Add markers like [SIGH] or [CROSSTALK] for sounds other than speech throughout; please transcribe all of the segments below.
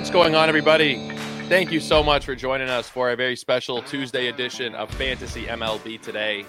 What's going on, everybody? Thank you so much for joining us for a very special Tuesday edition of Fantasy MLB today.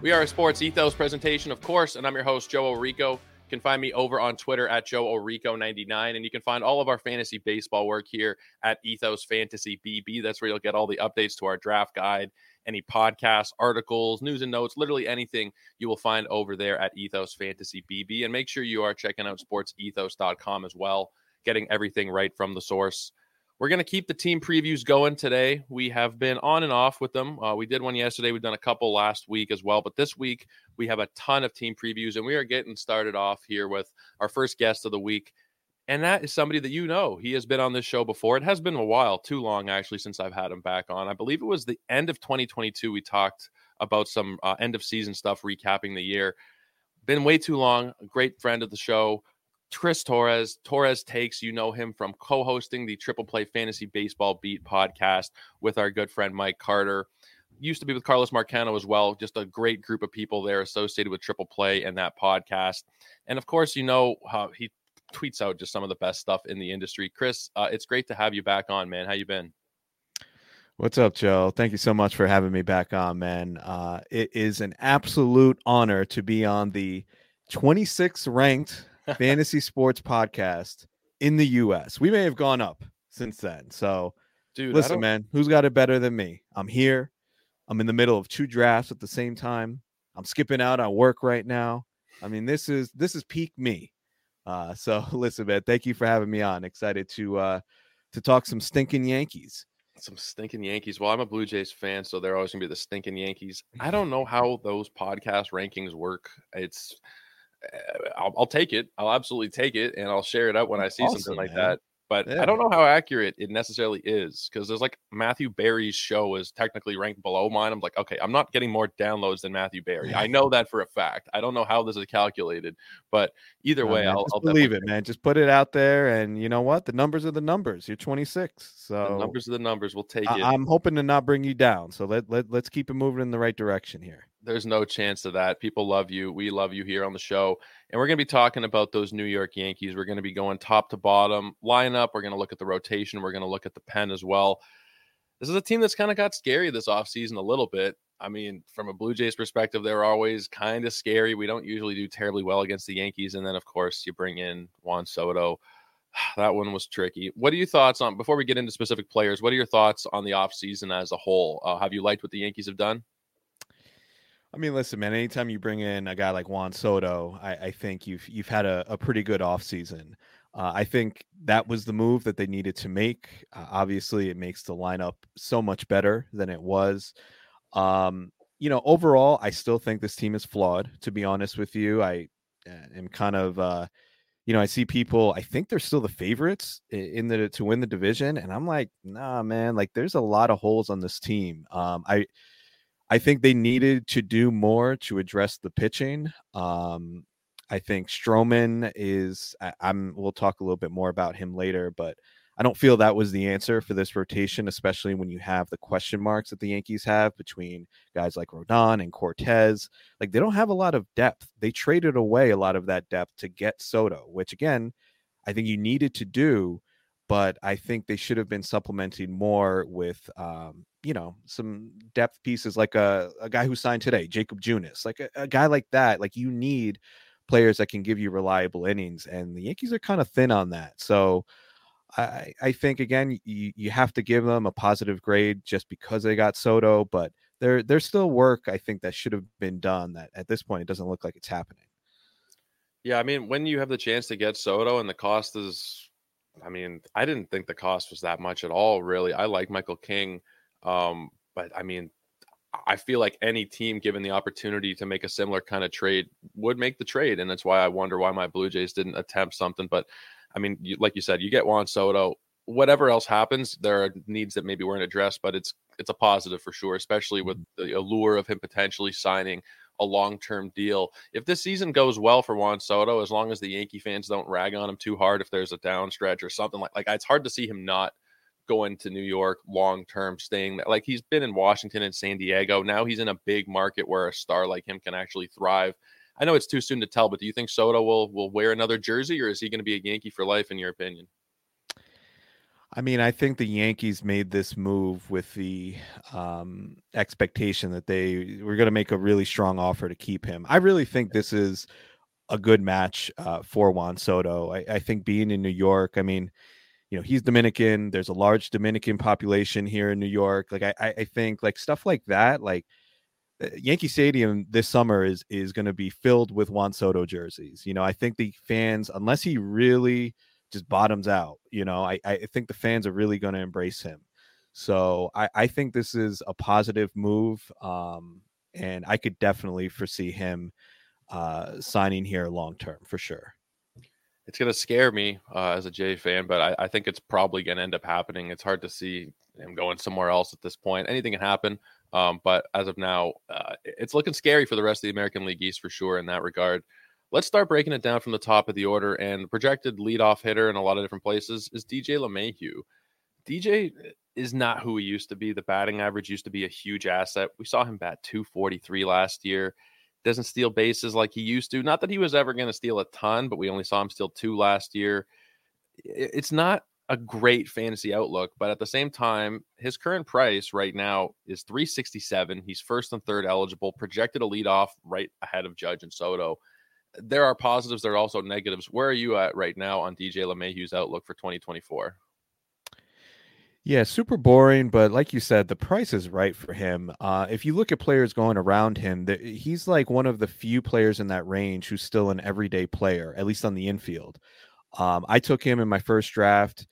We are a sports ethos presentation, of course, and I'm your host, Joe Orico. You can find me over on Twitter at Joe Orico99, and you can find all of our fantasy baseball work here at Ethos Fantasy BB. That's where you'll get all the updates to our draft guide, any podcasts, articles, news and notes, literally anything you will find over there at Ethos Fantasy BB. And make sure you are checking out sportsethos.com as well getting everything right from the source. We're going to keep the team previews going today. We have been on and off with them. Uh, we did one yesterday. We've done a couple last week as well. But this week, we have a ton of team previews, and we are getting started off here with our first guest of the week. And that is somebody that you know. He has been on this show before. It has been a while, too long actually, since I've had him back on. I believe it was the end of 2022. We talked about some uh, end of season stuff, recapping the year. Been way too long. A great friend of the show, Chris Torres, Torres Takes, you know him from co hosting the Triple Play Fantasy Baseball Beat podcast with our good friend Mike Carter. Used to be with Carlos Marcano as well. Just a great group of people there associated with Triple Play and that podcast. And of course, you know how he tweets out just some of the best stuff in the industry. Chris, uh, it's great to have you back on, man. How you been? What's up, Joe? Thank you so much for having me back on, man. Uh, it is an absolute honor to be on the 26th ranked fantasy sports podcast in the US. We may have gone up since then. So, dude, listen, man, who's got it better than me? I'm here. I'm in the middle of two drafts at the same time. I'm skipping out on work right now. I mean, this is this is peak me. Uh, so [LAUGHS] listen, man, thank you for having me on. Excited to uh to talk some stinking Yankees. Some stinking Yankees. Well, I'm a Blue Jays fan, so they're always gonna be the stinking Yankees. I [LAUGHS] don't know how those podcast rankings work. It's Uh, I'll, I'll, take it. I'll absolutely take it, and I'll share it out when I see awesome, something like man. that. But yeah. I don't know how accurate it necessarily is because there's like Matthew Berry's show is technically ranked below mine. I'm like, okay, I'm not getting more downloads than Matthew Berry. I know that for a fact. I don't know how this is calculated, but either no, way, man, I'll, I'll believe it, man. Just put it out there, and you know what? The numbers are the numbers. You're 26, so the numbers are the numbers. We'll take I- it. I'm hoping to not bring you down, so let let let's keep it moving in the right direction here. There's no chance of that. People love you. We love you here on the show. And we're going to be talking about those New York Yankees. We're going to be going top to bottom lineup. We're going to look at the rotation. We're going to look at the pen as well. This is a team that's kind of got scary this offseason a little bit. I mean, from a Blue Jays perspective, they're always kind of scary. We don't usually do terribly well against the Yankees. And then, of course, you bring in Juan Soto. [SIGHS] That one was tricky. What are your thoughts on, before we get into specific players, what are your thoughts on the offseason as a whole? Uh, have you liked what the Yankees have done? I mean, listen, man. Anytime you bring in a guy like Juan Soto, I, I think you've you've had a, a pretty good offseason. Uh, I think that was the move that they needed to make. Uh, obviously, it makes the lineup so much better than it was. Um, you know, overall, I still think this team is flawed. To be honest with you, I uh, am kind of, uh, you know, I see people. I think they're still the favorites in the to win the division, and I'm like, nah, man. Like, there's a lot of holes on this team. Um, I I think they needed to do more to address the pitching. Um, I think Stroman is. I, am We'll talk a little bit more about him later, but I don't feel that was the answer for this rotation, especially when you have the question marks that the Yankees have between guys like Rodon and Cortes. Like they don't have a lot of depth. They traded away a lot of that depth to get Soto, which again, I think you needed to do but I think they should have been supplementing more with um, you know some depth pieces like a, a guy who signed today Jakob Junis like a, a, guy like that like you need players that can give you reliable innings and the yankees are kind of thin on that so i i think again you, you have to give them a positive grade just because they got soto but there there's still work i think that should have been done that at this point it doesn't look like it's happening. Yeah i mean when you have the chance to get soto and the cost is i mean i didn't think the cost was that much at all really i like michael king um, but I mean, I feel like any team given the opportunity to make a similar kind of trade would make the trade, and that's why I wonder why my Blue Jays didn't attempt something. But I mean, you, like you said, you get Juan Soto. Whatever else happens, there are needs that maybe weren't addressed, but it's it's a positive for sure, especially with mm-hmm. the allure of him potentially signing a long term deal. If this season goes well for Juan Soto, as long as the Yankee fans don't rag on him too hard, if there's a down stretch or something like like it's hard to see him not going to New York long term, staying. Like he's been in Washington and San Diego. Now he's in a big market where a star like him can actually thrive. I know it's too soon to tell, but do you think Soto will will wear another jersey, or is he going to be a Yankee for life, in your opinion? I mean, I think the Yankees made this move with the um, expectation that they were going to make a really strong offer to keep him. I really think this is a good match uh, for Juan Soto. I, I, think being in New York, I mean, you know, he's Dominican. There's a large Dominican population here in New York. Like, I, I think like stuff like that, like uh, Yankee Stadium this summer is is going to be filled with Juan Soto jerseys. You know, I think the fans, unless he really just bottoms out. You know, I, I think the fans are really going to embrace him. So I, I think this is a positive move. Um, and I could definitely foresee him uh, signing here long term for sure. It's going to scare me uh, as a Jay fan, but I, I think it's probably going to end up happening. It's hard to see him going somewhere else at this point. Anything can happen. Um, but as of now, uh, it's looking scary for the rest of the American League East for sure in that regard. Let's start breaking it down from the top of the order. And the projected leadoff hitter in a lot of different places is DJ LeMahieu. DJ uh, is not who he used to be. The batting average used to be a huge asset. We saw him bat 243 last year. Doesn't steal bases like he used to. Not that he was ever going to steal a ton, but we only saw him steal two last year. It's not a great fantasy outlook, but at the same time, his current price right now is 367. He's first and third eligible, projected a leadoff right ahead of Judge and Soto there are positives, there are also negatives. Where are you at right now on DJ LeMahieu's outlook for 2024? Yeah, super boring, but like you said, the price is right for him. Uh, if you look at players going around him, the, he's like one of the few players in that range who's still an everyday player, at least on the infield. Um, I took him in my first draft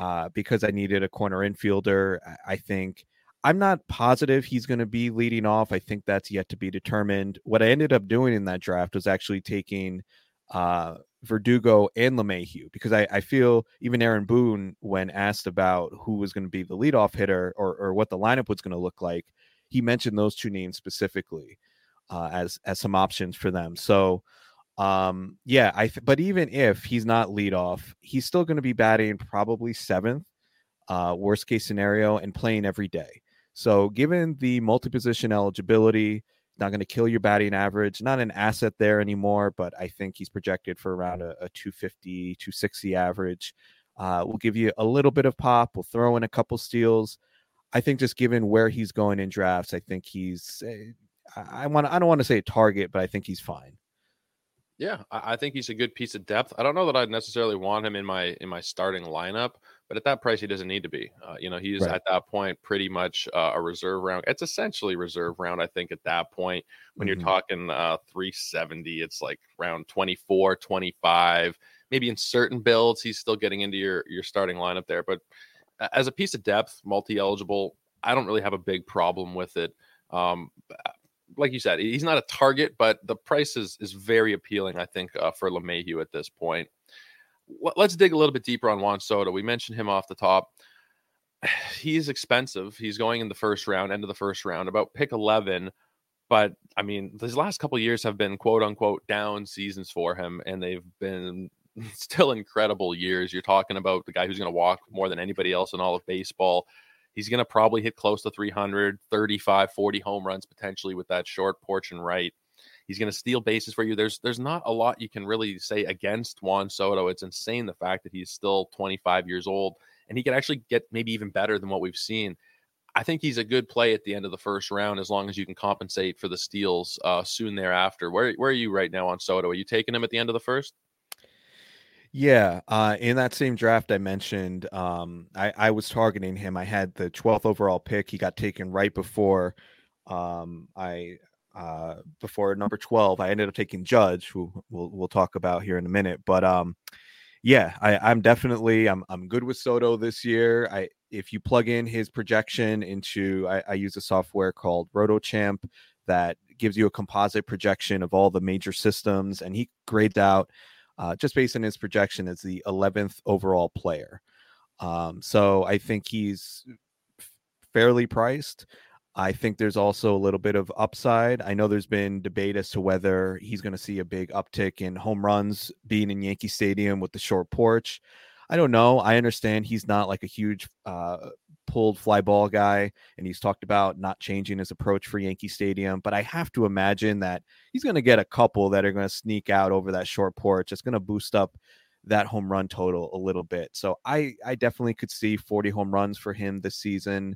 uh, because I needed a corner infielder. I think I'm not positive he's going to be leading off. I think that's yet to be determined. What I ended up doing in that draft was actually taking uh, Verdugo and LeMahieu because I, I, feel even Aaron Boone, when asked about who was going to be the leadoff hitter or, or what the lineup was going to look like, he mentioned those two names specifically uh, as as some options for them. So, um, yeah, I th- but even if he's not leadoff, he's still going to be batting probably seventh, uh, worst case scenario, and playing every day. So, given the multi position eligibility, not going to kill your batting average, not an asset there anymore, but I think he's projected for around a, a 250, 260 average. Uh, we'll give you a little bit of pop. We'll throw in a couple steals. I think just given where he's going in drafts, I think he's. I want. I don't want to say a target, but I think he's fine. Yeah, I think he's a good piece of depth. I don't know that I'd necessarily want him in my in my starting lineup, but at that price, he doesn't need to be. Uh, you know, he's right. at that point pretty much uh, a reserve round. It's essentially reserve round, I think, at that point. When mm-hmm. you're talking uh, 370, it's like round 24, 25. Maybe in certain builds, he's still getting into your your starting lineup there. But as a piece of depth, multi eligible, I don't really have a big problem with it. Um, like you said, he's not a target, but the price is is very appealing. I think uh, for LeMahieu at this point let's dig a little bit deeper on Juan Soto. We mentioned him off the top. [SIGHS] He's expensive. He's going in the first round, end of the first round, about pick 11. But I mean, these last couple years have been quote unquote down seasons for him, and they've been [LAUGHS] still incredible years. You're talking about the guy who's going to walk more than anybody else in all of baseball. He's going to probably hit close to 300, 35, 40 home runs potentially with that short porch and right. He's going to steal bases for you. There's there's not a lot you can really say against Juan Soto. It's insane the fact that he's still 25 years old and he can actually get maybe even better than what we've seen. I think he's a good play at the end of the first round as long as you can compensate for the steals uh, soon thereafter. Where where are you right now on Soto? Are you taking him at the end of the first? Yeah, uh, in that same draft I mentioned, um, I, I, was targeting him. I had the 12th overall pick. He got taken right before um, I uh, before number 12. I ended up taking Judge, who we'll, we'll talk about here in a minute. But um, yeah, I, am definitely I'm I'm good with Soto this year. I if you plug in his projection into I, I use a software called RotoChamp that gives you a composite projection of all the major systems, and he grades out uh, just based on his projection as the 11th overall player. Um, so I think he's fairly priced. I think there's also a little bit of upside. I know there's been debate as to whether he's going to see a big uptick in home runs being in Yankee Stadium with the short porch. I don't know. I understand he's not like a huge uh, pulled fly ball guy, and he's talked about not changing his approach for Yankee Stadium. But I have to imagine that he's going to get a couple that are going to sneak out over that short porch. It's going to boost up that home run total a little bit. So I I definitely could see 40 home runs for him this season.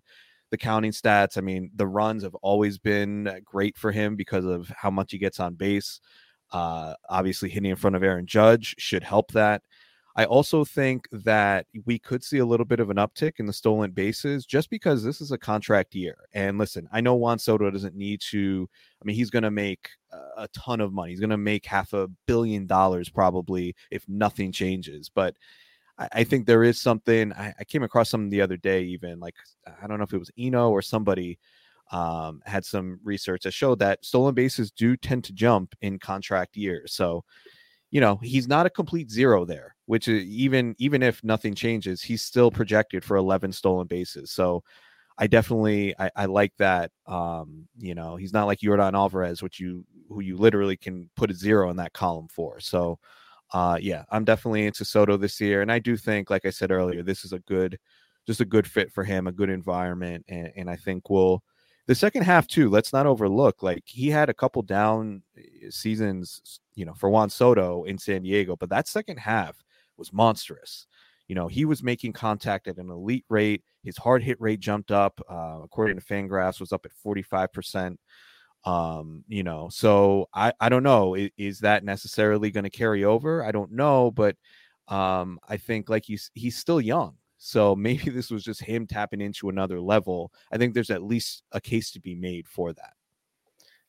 The counting stats, I mean, the runs have always been great for him because of how much he gets on base. Uh, obviously, hitting in front of Aaron Judge should help that. I also think that we could see a little bit of an uptick in the stolen bases just because this is a contract year. And listen, I know Juan Soto doesn't need to, I mean, he's going to make a ton of money. He's going to make half a billion dollars probably if nothing changes. But I, think there is something, I, I came across something the other day, even like, I don't know if it was Eno or somebody um, had some research that showed that stolen bases do tend to jump in contract years. So, you know, he's not a complete zero there, which even even if nothing changes, he's still projected for 11 stolen bases. So I definitely I, I like that. Um, you know, he's not like Yordan Alvarez, which you who you literally can put a zero in that column for. So uh yeah, I'm definitely into Soto this year. And I do think, like I said earlier, this is a good just a good fit for him, a good environment, and, and I think we'll the second half too let's not overlook like he had a couple down eh, seasons you know for juan soto in san diego but that second half was monstrous. You know he was making contact at an elite rate. His hard hit rate jumped up uh, according to fangraphs was up at 45% um you know so i i don't know is, is that necessarily going to carry over? I don't know but um i think like he's he's still young so [LAUGHS] maybe this was just him tapping into another level. I think there's at least a case to be made for that.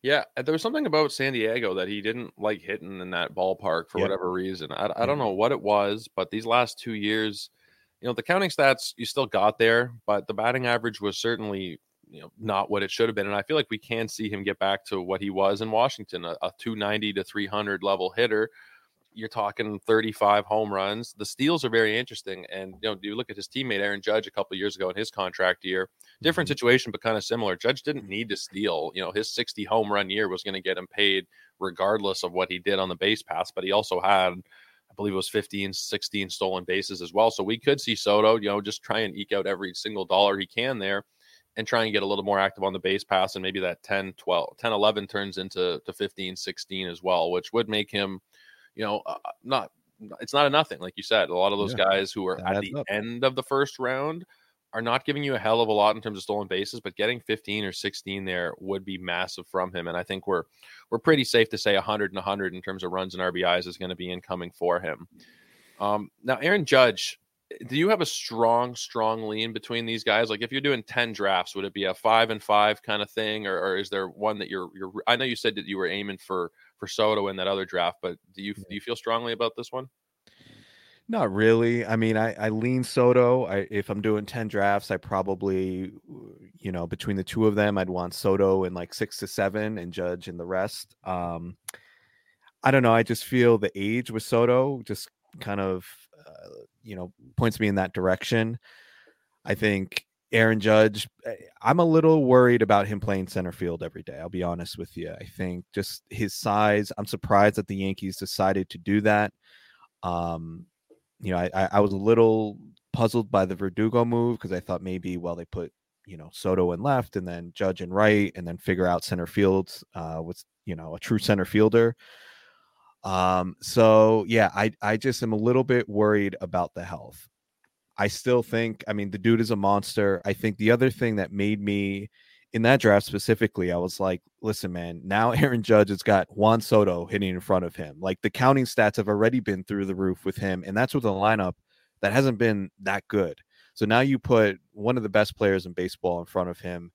Yeah, there was something about San Diego that he didn't like hitting in that ballpark for whatever reason. I, I don't mm-hmm. know what it was, but these last two years, you know, the counting stats you still got there, but the batting average was certainly you know not what it should have been. And I feel like we can see him get back to what he was in Washington, a, a 290 to 300 level hitter you're talking 35 home runs. The steals are very interesting. And you know, do you look at his teammate Aaron Judge a couple years ago in his contract year, different mm-hmm. situation, but kind of similar. Judge didn't need to steal. You know, his 60 home run year was going to get him paid regardless of what he did on the base pass, But he also had, I believe it was 15, 16 stolen bases as well. So we could see Soto, you know, just try and eke out every single dollar he can there and try and get a little more active on the base pass and maybe that 10 12 10 11 turns into to 15 16 as well which would make him you know, uh, uh, not it's not a nothing, like you said. A lot of those yeah, guys who are at the up. end of the first round are not giving you a hell of a lot in terms of stolen bases, but getting 15 or 16 there would be massive from him. And I think we're we're pretty safe to say 100 and 100 in terms of runs and RBIs is going to be incoming for him. Um, now, Aaron Judge, do you have a strong, strong lean between these guys? Like, if you're doing 10 drafts, would it be a five and five kind of thing, or, or is there one that you're you're? I know you said that you were aiming for for Soto in that other draft, but do you do you feel strongly about this one? Not really. I mean, I, I lean Soto. I, if I'm doing 10 drafts, I probably, you know, between the two of them, I'd want Soto in like six to seven and Judge in the rest. Um, I don't know. I just feel the age with Soto just kind of, uh, you know, points me in that direction. I think Aaron Judge, eh, I'm a little worried about him playing center field every day. I'll be honest with you. I think just his size, I'm surprised that the Yankees decided to do that. Um, you know, I, I was a little puzzled by the Verdugo move because I thought maybe, well, they put, you know, Soto in left and then Judge in right and then figure out center field uh, with, you know, a true center fielder. Um, so yeah, I, I just am a little bit worried about the health. I still think, I mean, the dude is a monster. I think the other thing that made me in that draft specifically, I was like, listen, man, now [LAUGHS] Aaron Judge has got Juan Soto hitting in front of him. Like the counting stats have already been through the roof with him, and that's with a lineup that hasn't been that good. So now you put one of the best players in baseball in front of him.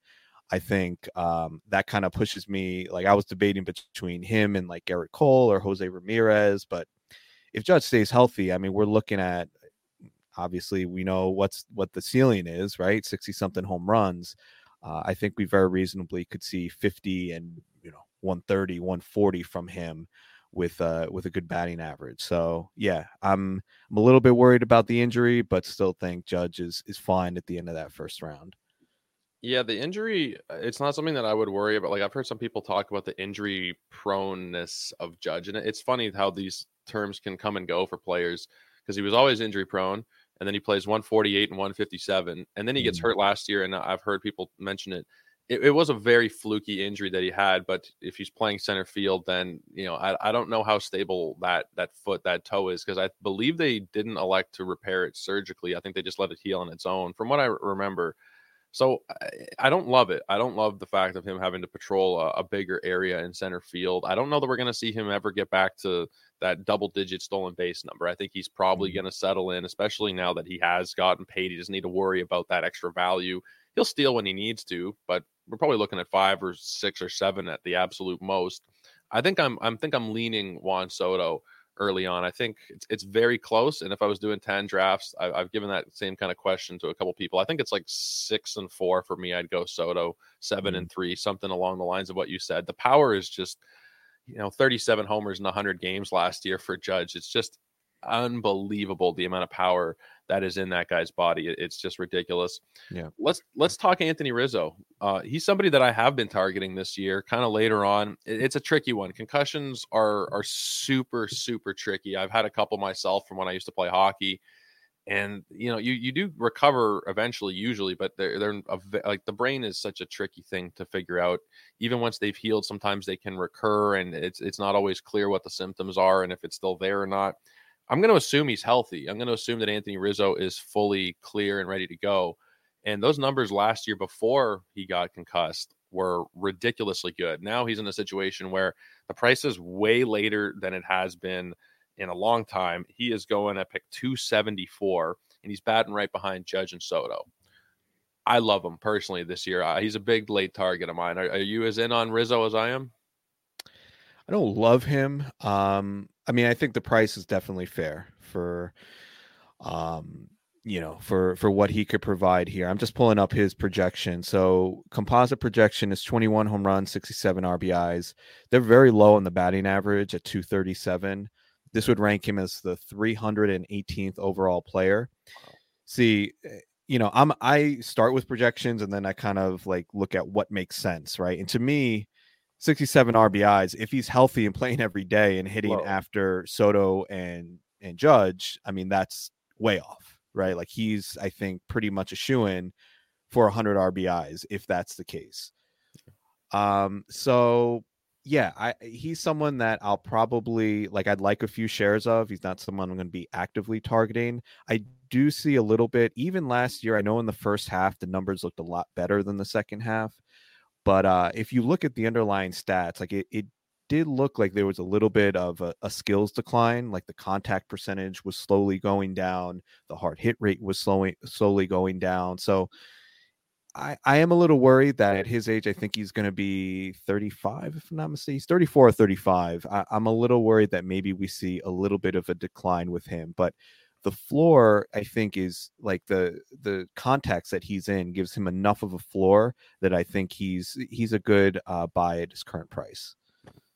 I think um, that kind of pushes me. Like I was debating between him and like Gerrit Cole or Jose Ramirez, but if Judge stays healthy, I mean, we're looking at obviously we know what's what the ceiling is, right? 60 something home runs. Uh, I think we very reasonably could see 50 and you know 130, 140 from him with uh with a good batting average. So yeah, I'm I'm a little bit worried about the injury, but still think Judge is is fine at the end of that first round. Yeah, the injury, uh, it's not something that I would worry about. Like I've heard some people talk about the injury proneness of Judge, and it's funny how these terms can come and go for players because he was always injury prone and then he plays 148 and 157 and then he gets mm. hurt last year and i've heard people mention it it, it, was a very fluky injury that he had. But if he's playing center field, then you know I, I don't know how stable that that foot that toe is because I believe they didn't elect to repair it surgically. I think they just let it heal on its own, from what I remember. So I, I don't love it. I don't love the fact of him having to patrol a, a bigger area in center field. I don't know that we're going to see him ever get back to that double digit stolen base number. I think he's probably mm-hmm. going to settle in, especially now that he has gotten paid. He doesn't need to worry about that extra value. He'll steal when he needs to, but we're probably looking at five or six or seven at the absolute most. I think I'm I'm think I'm leaning Juan Soto early on. I think it's, it's very close. And if I was doing 10 drafts, I, have given that same kind of question to a couple people. I think it's like six and four for me. I'd go Soto, 7 mm-hmm. and three, something along the lines of what you said. The power is just, you know, 37 homers in 100 games last year for Judge. It's just unbelievable the amount of power that is in that guy's body. It's just ridiculous. Yeah. Let's let's talk Anthony Rizzo. Uh, he's somebody that I have been targeting this year, kind of later on. It's a tricky one. Concussions are are super super tricky. I've had a couple myself from when I used to play hockey, and you know you you do recover eventually usually, but they're they're a, like the brain is such a tricky thing to figure out. Even once they've healed, sometimes they can recur, and it's it's not always clear what the symptoms are and if it's still there or not. I'm going to assume he's healthy. I'm going to assume that Anthony Rizzo is fully clear and ready to go. And those numbers last year before he got concussed were ridiculously good. Now he's in a situation where the price is way later than it has been in a long time. He is going at pick 274 and he's batting right behind Judge and Soto. I love him personally this year. Uh, he's a big late target of mine. Are, are you as in on Rizzo as I am? I don't love him. Um, I mean, I think the price is definitely fair for, um, you know, for for what he could provide here. I'm just pulling up his projection. So composite projection is 21 home runs, 67 RBIs. They're very low on the batting average at 237. This would rank him as the 318th overall player. See, eh, you know, I'm I start with projections and then I kind of like look at what makes sense, right? And to me, 67 RBIs. If he's healthy and playing every day and hitting Whoa. after Soto and and Judge, I mean that's way off, right? Like he's I think pretty much a shoe in for 100 RBIs if that's the case. Um so yeah, I he's someone that I'll probably like I'd like a few shares of. He's not someone I'm going to be actively targeting. I do see a little bit even last year. I know in the first half the numbers looked a lot better than the second half. But uh, if you look at the underlying stats, like it, it did look like there was a little bit of a, a, skills decline. Like the contact percentage was slowly going down, the hard hit rate was slowly slowly going down. So I, I am a little worried that at his age, I think he's going to be 35, if I'm not mistaken. He's 34 or 35. I, I'm a little worried that maybe we see a little bit of a decline with him. But the floor i think is like the the context that he's in gives him enough of a floor that i think he's he's a good uh, buy at his current price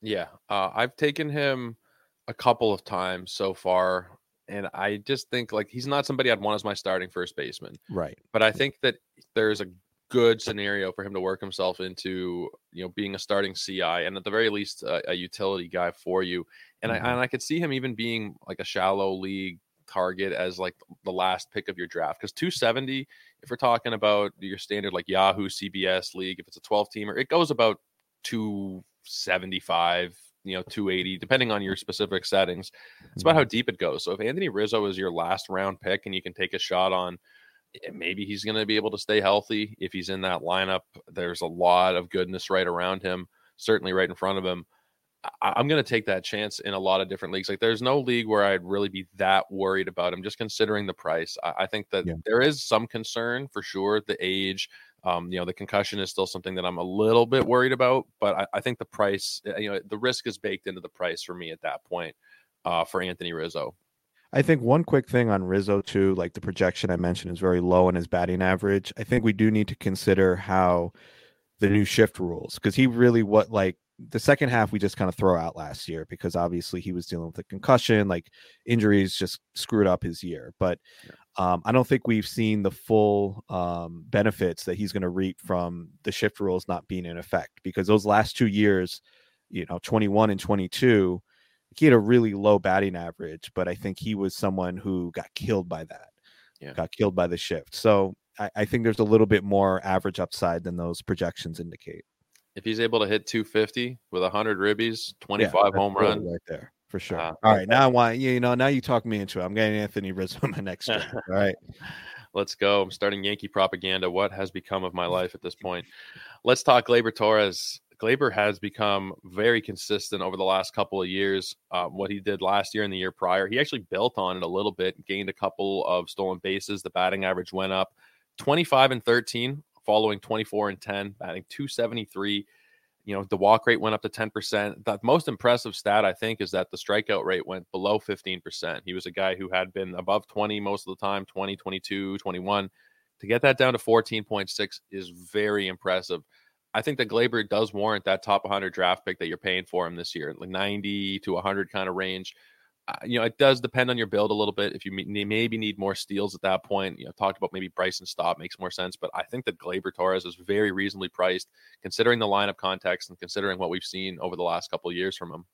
yeah uh, i've taken him a couple of times so far and i just think like he's not somebody i'd want as my starting first baseman right but i think that there's a good scenario for him to work himself into you know being a starting ci and at the very least a, a utility guy for you and mm-hmm. i and i could see him even being like a shallow league target as like the last pick of your draft? Because 270 if we're talking about your standard like yahoo cbs league if it's a 12 teamer it goes about 275 you know 280 depending on your specific settings. It's about how mm-hmm. deep it goes. So if anthony rizzo is your last round pick and you can take a shot on eh, maybe he's going to be able to stay healthy. If he's in that lineup there's a lot of goodness right around him certainly right in front of him I, am going to take that chance in a lot of different leagues. Like, there's no league where I'd really be that worried about him, just considering the price. I, I think that yeah. there is some concern for sure. The age, um, you know, the concussion is still something that I'm a little bit worried about, but I, I think the price, eh, you know, the risk is baked into the price for me at that point uh, for Anthony Rizzo. I think one quick thing on Rizzo too, like the projection I mentioned is very low in his batting average. I think we do need to consider how the new shift rules because he really what like the second half we just kind of throw out last year because obviously he was dealing with a concussion, like injuries just screwed up his year. But yeah. um, I don't think we've seen the full um, benefits that he's going to reap from the shift rules not being in effect because those last two years, you know, 21 and 22, he had a really low batting average, but I think he was someone who got killed by that, yeah. got killed by the shift. So I, I think there's a little bit more average upside than those projections indicate. If he's able to hit 250 with 100 ribbies, 25 yeah, home run right there for sure. Uh, All right, now I want you know now you talk me into it. I'm getting Anthony Rizzo my next. [LAUGHS] All right. Let's go. I'm starting Yankee propaganda. What has become of my [LAUGHS] life at this point? Let's talk Gleyber Torres. Gleyber has become very consistent over the last couple of years. Uh, what he did last year and the year prior, he actually built on it a little bit, gained a couple of stolen bases. The batting average went up 25 and 13, following 24 and 10, batting 273 you know, the walk rate went up to 10%. The most impressive stat, I think, is that the strikeout rate went below 15%. He was a guy who had been above 20 most of the time 20, 22, 21. To get that down to 14.6 is very impressive. I think that Gleyber does warrant that top 100 draft pick that you're paying for him this year, like 90 to 100 kind of range you know, it does depend on your build a little bit. If you maybe need more steals at that point, you know, talked about maybe Bryson Stott makes more sense. But I think that Gleyber Torres is very reasonably priced, considering the lineup context and considering what we've seen over the last couple of years from him.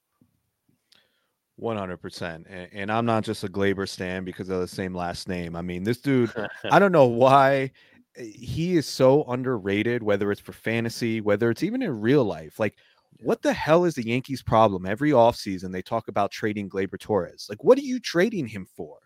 One hundred percent, and I'm not just a Gleyber stan because of the same last name. I mean, this dude, [LAUGHS] I don't know why eh, he is so underrated. Whether it's for fantasy, whether it's even in real life, like what the hell is the Yankees' problem? Every offseason, they talk about trading Gleyber Torres. Like, what are you trading him for?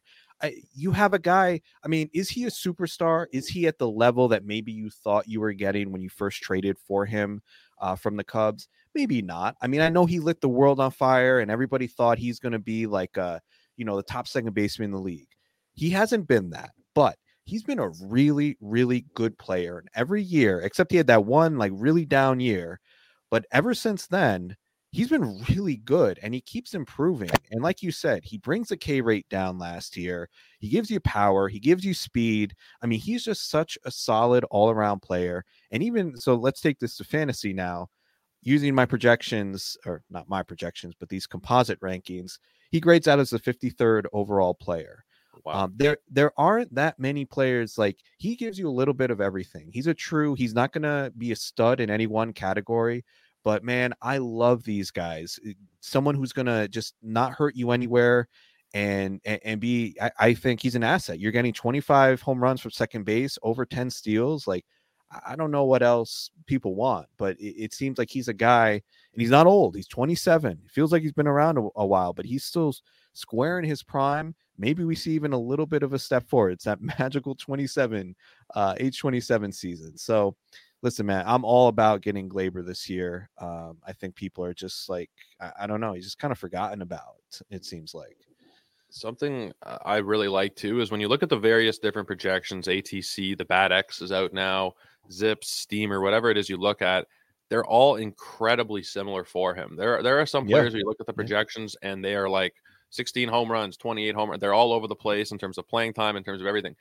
I, you have a guy. I mean, is he a superstar? Is he at the level that maybe you thought you were getting when you first traded for him uh, from the Cubs? Maybe not. I mean, I know he lit the world on fire, and everybody thought he's going to be like, a, you know, the top second baseman in the league. He hasn't been that, but he's been a really, really good player. And every year, except he had that one like really down year, but ever since then, he's been really good and he keeps improving. And like you said, he brings the K rate down last year. He gives you power, he gives you speed. I mean, he's just such a solid all around player. And even so, let's take this to fantasy now. Using my projections, or not my projections, but these composite rankings, he grades out as the 53rd overall player. Wow. Um, there there aren't that many players like he gives you a little bit of everything. He's a true, he's not gonna be a stud in any one category, but man, I love these guys. Eh, someone who's gonna just not hurt you anywhere and and, and be I, I, think he's an asset. You're getting 25 home runs from second base, over 10 steals. Like I don't know what else people want, but it, it seems like he's a guy and he's not old. He's 27. It feels like he's been around a, a while, but he's still square in his prime maybe we see even a little bit of a step forward. It's that [LAUGHS] magical 27, uh, age 27 season. So, listen, man, I'm all about getting Gleyber this year. Um, I think people are just like, I, I don't know, he's just kind of forgotten about. It seems like something I really like too is when you look at the various different projections. ATC, the BAT X is out now, ZiPS, Steamer, whatever it is you look at. They're all incredibly similar for him. There, there are some players yeah. where you look at the projections and they are like 16 home runs, 28 home runs. They're all over the place in terms of playing time, in terms of everything.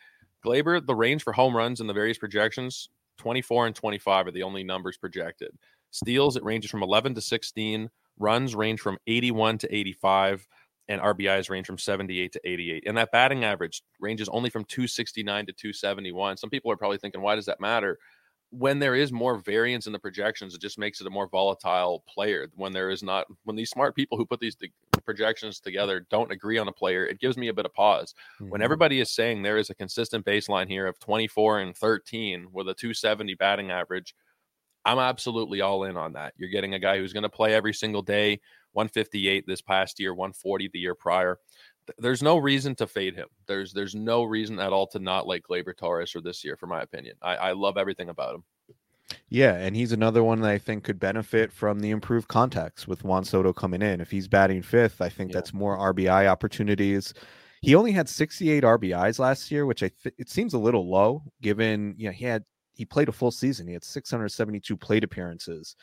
Gleyber, the range for home runs in the various projections, 24 and 25 are the only numbers projected. Steals, it ranges from 11 to 16. Runs range from 81 to 85. And RBIs range from 78 to 88. And that batting average ranges only from 269 to 271. Some people are probably thinking, why does that matter? When there is more variance in the projections, it just makes it a more volatile player. When there is not, when these smart people who put these projections together don't agree on a player, it gives me a bit of pause. Mm-hmm. When everybody is saying there is a consistent baseline here of 24 and 13 with a 270 batting average, I'm absolutely all in on that. You're getting a guy who's going to play every single day, 158 this past year, 140 the year prior there's no reason to fade him. There's there's no reason at all to not like Gleyber Torres for this year, for my opinion. I, I love everything about him. Yeah, and he's another one that I think could benefit from the improved contacts with Juan Soto coming in. If he's batting fifth, I think yeah. that's more RBI opportunities. He only had 68 RBIs last year, which I th- it seems a little low given you know he had he played a full season. He had 672 plate appearances.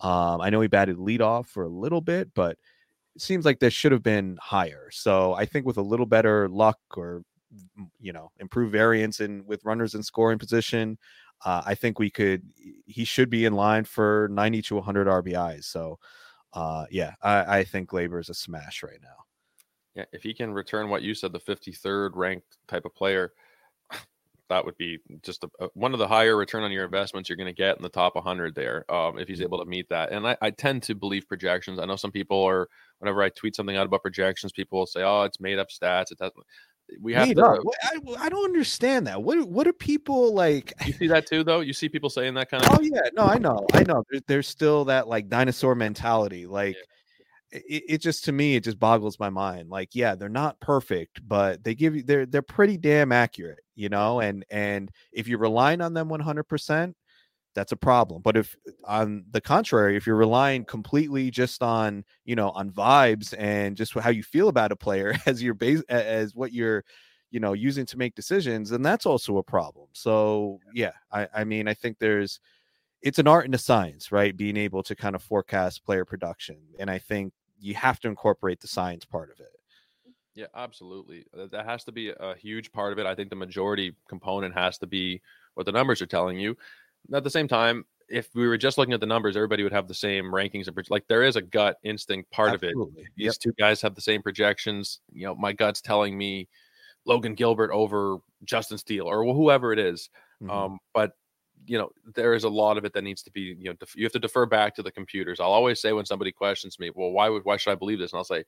Um, I know he batted leadoff for a little bit, but seems like this should have been higher. So I think with a little better luck or you know improved variance in with runners in scoring position, uh, I think we could. He should be in line for 90 to 100 RBIs. So uh, yeah, I, I think Gleyber is a smash right now. Yeah, if he can return what you said, the 53rd ranked type of player, that would be just a, a, one of the higher return on your investments you're going to get in the top 100 there um, if he's mm-hmm. able to meet that. And I, I, tend to believe projections. I know some people are, whenever I tweet something out about projections, people will say, oh, it's made up stats. It doesn't. we have to. up. I, I don't understand that. What what are people like? You see that too, though. You see people saying that kind of. Oh yeah, no, I know, I know. There, there's still that like dinosaur mentality. Like it, it just to me, it just boggles my mind. Like, yeah, they're not perfect, but they give you they're they're pretty damn accurate, you know. And and if you're relying on them 100, percent that's a problem. But if on the contrary, if you're relying completely just on you know on vibes and just how you feel about a player [LAUGHS] as your base as what you're you know using to make decisions, then that's also a problem. So yeah, I, I mean I think there's it's an art and a science, right? Being able to kind of forecast player production, and I think you have to incorporate the science part of it. Yeah, absolutely. That has to be a huge part of it. I think the majority component has to be what the numbers are telling you. At the same time, if we were just looking at the numbers, everybody would have the same rankings. And like there is a gut instinct part of it. These Yep. two guys have the same projections. You know, my gut's telling me Logan Gilbert over Justin Steele or whoever it is. Mhm. Um, but you know, there is a lot of it that needs to be, you know, def- you have to defer back to the computers. I'll always say when somebody questions me, well, why would, why should I believe this? And I'll say,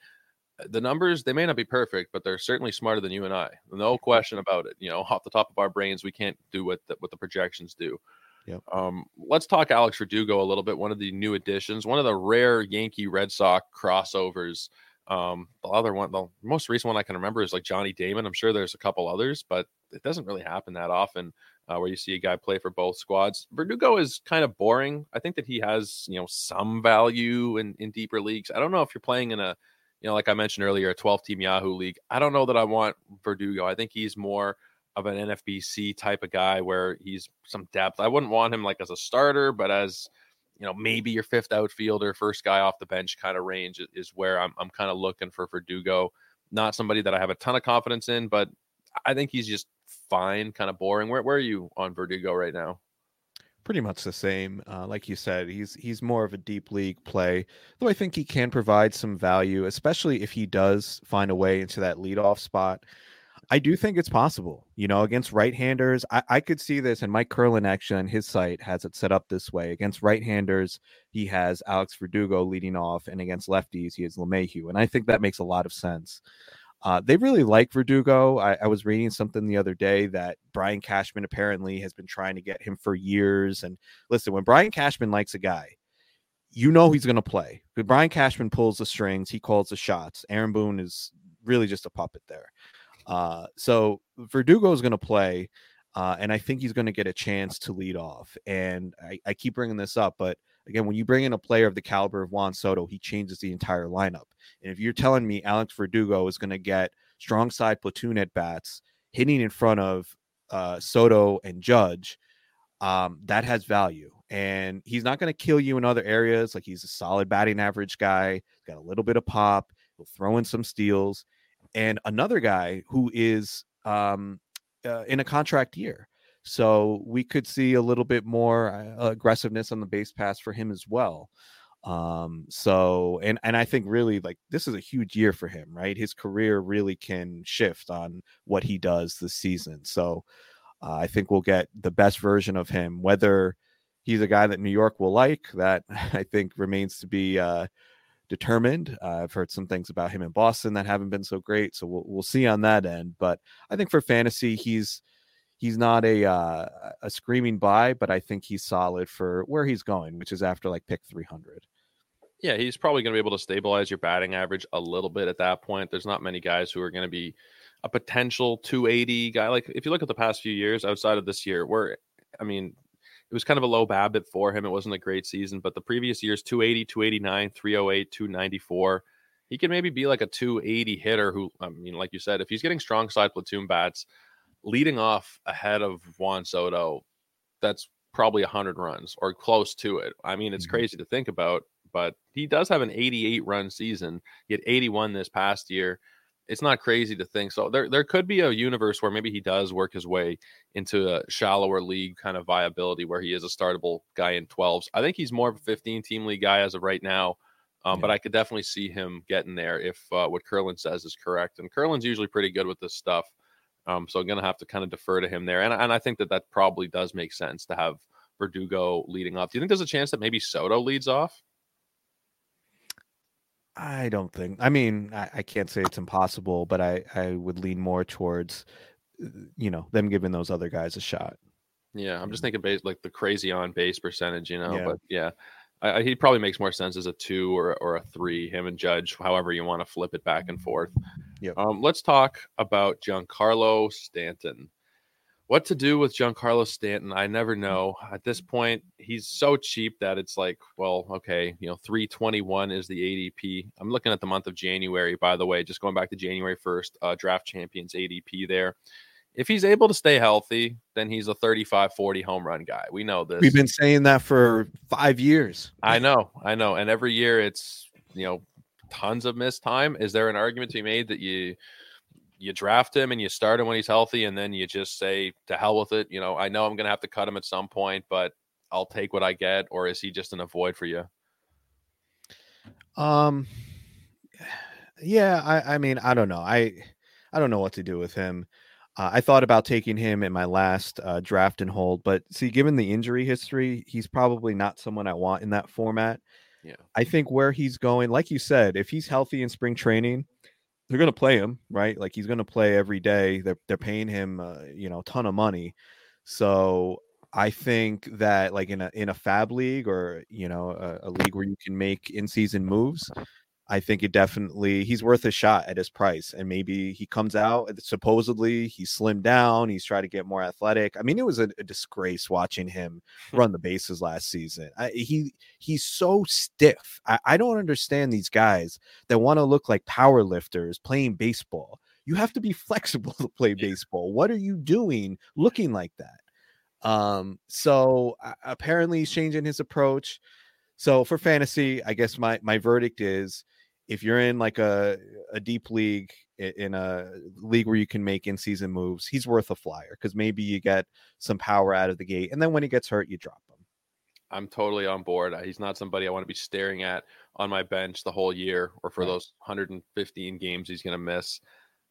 the numbers they may not be perfect, but they're certainly smarter than you and I. No question about it. You know, [LAUGHS] off the top of our brains, we can't do what the, what the projections do. Yep. Um, let's talk Alex Verdugo a little bit. One of the new additions, one of the rare Yankee Red Sox crossovers. Um, the other one, the most recent one I can remember is like Johnny Damon. I'm sure there's a couple others, but it doesn't really happen that often uh, where you see a guy play for both squads. Verdugo is kind of boring. I think that he has, you know, some value in, in deeper leagues. I don't know if you're playing in a, you know, like I mentioned earlier, a 12 team Yahoo league. I don't know that I want Verdugo. I think he's more of an NFBC type of guy where he's some depth. I wouldn't want him like as a starter, but as you know, maybe your fifth outfielder, first guy off the bench kind of range is- where I'm I'm kind of looking for Verdugo. Not somebody that I have a ton of confidence in, but I think he's just fine, kind of boring. Where where are you on Verdugo right now? pretty much the same. Uh, like you said, he's he's more of a deep league play, though I think he can provide some value, especially if he does find a way into that leadoff spot. I do think it's possible, you know, against right-handers. I, I could see this, and Mike Curlin actually on his site has it set up this way. Against right-handers, he has Alex Verdugo leading off, and against lefties, he has LeMahieu, and I think that makes a lot of sense. Uh, they really like Verdugo. I, I was reading something the other day that Brian Cashman apparently has been trying to get him for years. And listen, when Brian Cashman likes a guy, you know he's going to play. When Brian Cashman pulls the strings, he calls the shots. Aaron Boone is really just a puppet there. Uh, so Verdugo is going to play, uh, and I think he's going to get a chance to lead off. And I, I keep bringing this up, but again, when you bring in a player of the caliber of Juan Soto, he changes the entire lineup. And if you're telling me Alex Verdugo is going to get strong side platoon at bats, hitting in front of uh, Soto and Judge, um, that has value. And he's not going to kill you in other areas. Like he's a solid batting average guy, he's got a little bit of pop, he'll throw in some steals. And another guy who is um, uh, in a contract year. So we could see a little bit more uh, aggressiveness on the base pass for him as well. Um, so and and I think really like this is a huge year for him, right? His career really can shift on what he does this season. So uh, I think we'll get the best version of him. Whether he's a guy that New York will like, that [LAUGHS] I think remains to be uh, determined. Uh, I've heard some things about him in Boston that haven't been so great, so we'll we'll see on that end. But I think for fantasy, he's he's not a uh, a screaming buy, but I think he's solid for where he's going, which is after like pick 300. Yeah, he's probably going to be able to stabilize your batting average a little bit at that point. There's not many guys who are going to be a potential 280 guy. Like if you look at the past few years outside of this year, where I mean, it was kind of a low BABIP for him. It wasn't a great season, but the previous years 280, 289, 308, 294. He could maybe be like a 280 hitter who, I mean, like you said, if he's getting strong side platoon bats, leading off ahead of Juan Soto, that's probably 100 runs or close to it. I mean, it's Mhm. crazy to think about, but he does have an 88 run season. He had 81 this past year. It's not crazy to think. So there, there could be a universe where maybe he does work his way into a shallower league kind of viability where he is a startable guy in 12s. I think he's more of a 15 team league guy as of right now. Um, But I could definitely see him getting there if uh, what Curlin says is correct. And Curlin's usually pretty good with this stuff. Um, so I'm going to have to kind of defer to him there. And, and I think that that probably does make sense to have Verdugo leading off. Do you think there's a chance that maybe Soto leads off? I don't think. I mean, I, I, can't say it's impossible, but I I would lean more towards, uh, you know, them giving those other guys a shot. Yeah, I'm just thinking base like the crazy on base percentage, you know. Yeah. But yeah, I, he probably makes more sense as a two or or a three. Him and Judge, however you want to flip it back and forth. Yeah. Um, let's talk about Giancarlo Stanton. What to do with Giancarlo Stanton? I never know. At this point, he's so cheap that it's like, well, okay, you know, 321 is the ADP. I'm looking at the month of January, by the way, just going back to January 1st, uh, draft champions ADP there if he's able to stay healthy, then he's a 35 40 home run guy. We know this. We've been saying that for five years. I know, I know. And every year it's, you know, tons of missed time. Is there an argument to be made that you, you draft him and you start him when he's healthy and then you just say to hell with it? You know, I know I'm going to have to cut him at some point, but I'll take what I get. Or is he just an avoid for you? Um, yeah, I, I mean, I don't know. I, I don't know what to do with him. Uh, I thought about taking him in my last uh, draft and hold, but see, given the injury history, he's probably not someone I want in that format. Yeah. I think where he's going, like you said, if he's healthy in spring training, they're going to play him, right? Like he's going to play every day. They're they're paying him, uh, you know, a ton of money. So I think that like in a in a fab league or you know a, a league where you can make in season moves, I think it definitely he's worth a shot at his price. And maybe he comes out supposedly he's slimmed down, he's trying to get more athletic. I mean, it was a, a disgrace watching him run the bases last season. I, he he's so stiff. I, I don't understand these guys that want to look like power lifters playing baseball. You have to be [LAUGHS] flexible to play baseball. What are you doing looking like that? Um, so uh, apparently he's changing his approach. So for fantasy, I guess my my verdict is if you're in like a a deep league in a league where you can make in season moves, he's worth a flyer because maybe you get some power out of the gate, and then when he gets hurt, you drop him. I'm totally on board. He's not somebody I want to be staring at on my bench the whole year or for right. those 115 games he's going to miss.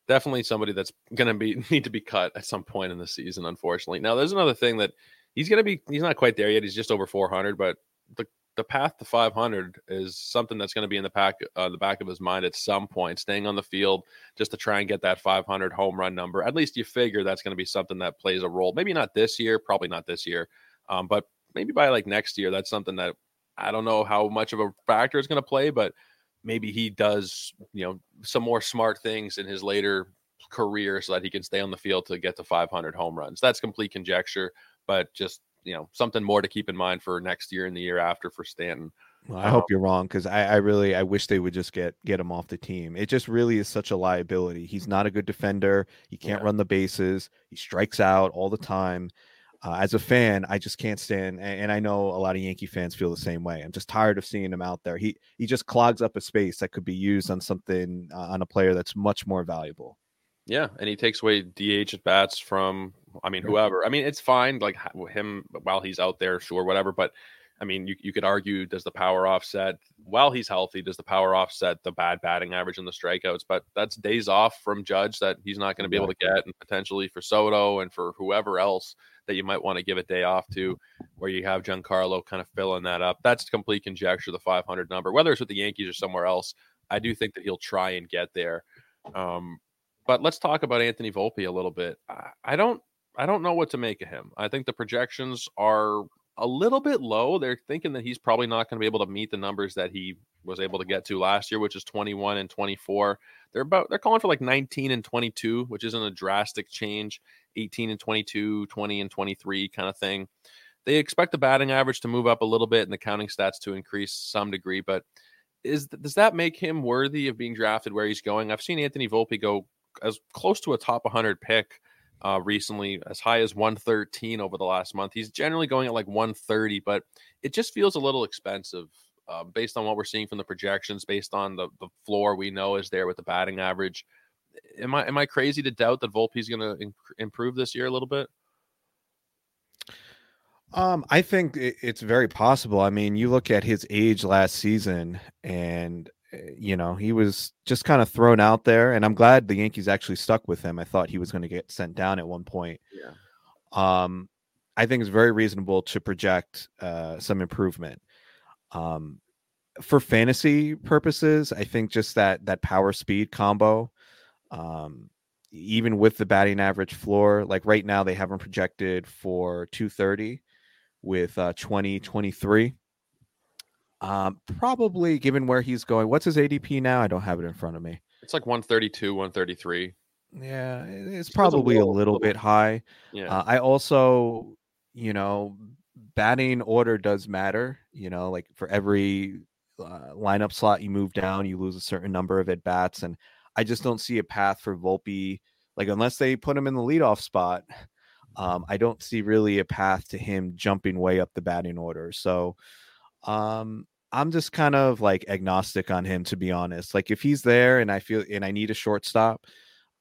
Definitely somebody that's going to be [LAUGHS] need to be cut at some point in the season. Unfortunately, now there's another thing that he's going to be. He's not quite there yet. He's just over 400, but the the path to 500 is something that's going to be in the pack, uh, the back of his mind at some point. Staying on the field just to try and get that 500 home run number. At least you figure that's going to be something that plays a role. Maybe not this year, probably not this year, um, but maybe by like next year. That's something that I don't know how much of a factor is going to play, but maybe he does, you know, some more smart things in his later career so that he can stay on the field to get to 500 home runs. That's complete conjecture, but just you know something more to keep in mind for next year and the year after for Stanton. Well, I um, hope you're wrong because I, I, really I wish they would just get get him off the team. It just really is such a liability. He's not a good defender. He can't yeah. run the bases. He strikes out all the time. Uh, as a fan, I just can't stand, and, and, I know a lot of Yankee fans feel the same way. I'm just tired of seeing him out there. He he just clogs up a space that could be used on something uh, on a player that's much more valuable. Yeah, and he takes away DH at bats from I mean, whoever. I mean, it's fine, like him while he's out there, sure, whatever. But I mean, you, you could argue, does the power offset while he's healthy? Does the power offset the bad batting average and the strikeouts? But that's days off from Judge that he's not going to be able to get, and potentially for Soto and for whoever else that you might want to give a day off to, where you have Giancarlo kind of filling that up. That's complete conjecture, the 500 number, whether it's with the Yankees or somewhere else. I do think that he'll try and get there. Um, but let's talk about Anthony Volpe a little bit. I, I don't I don't know what to make of him. I think the projections are a little bit low. They're thinking that he's probably not going to be able to meet the numbers that he was able to get to last year, which is 21 and 24. They're about they're calling for like 19 and 22, which isn't a drastic change. 18 and 22, 20 and 23 kind of thing. They expect the batting average to move up a little bit and the counting stats to increase some degree, but is does that make him worthy of being drafted where he's going? I've seen Anthony Volpe go as close to a top 100 pick uh, recently, as high as 113 over the last month. He's generally going at like 130, but it just feels a little expensive uh, based on what we're seeing from the projections, based on the, the floor we know is there with the batting average. Am I am I crazy to doubt that Volpe's going to improve this year a little bit? Um, I think it's very possible. I mean, you look at his age last season, and you know, he was just kind of thrown out there, and I'm glad the Yankees actually stuck with him. I thought he was going to get sent down at one point. Yeah. Um, I think it's very reasonable to project uh, some improvement. Um, for fantasy purposes, I think just that that power speed combo, um, even with the batting average floor, like right now they haven't projected for 230 with uh 2023. Um, probably given where he's going. What's his ADP now? I don't have it in front of me. It's like 132, 133. Yeah, it's probably a little, a little bit high. Yeah. Uh, I also, you know, batting order does matter. You know, like for every uh, lineup slot you move down, you lose a certain number of at bats, and I just don't see a path for Volpe. Like unless they put him in the leadoff spot, um, I don't see really a path to him jumping way up the batting order. So, um, I'm just kind of like agnostic on him to be honest. Like if he's there and I feel and I need a shortstop,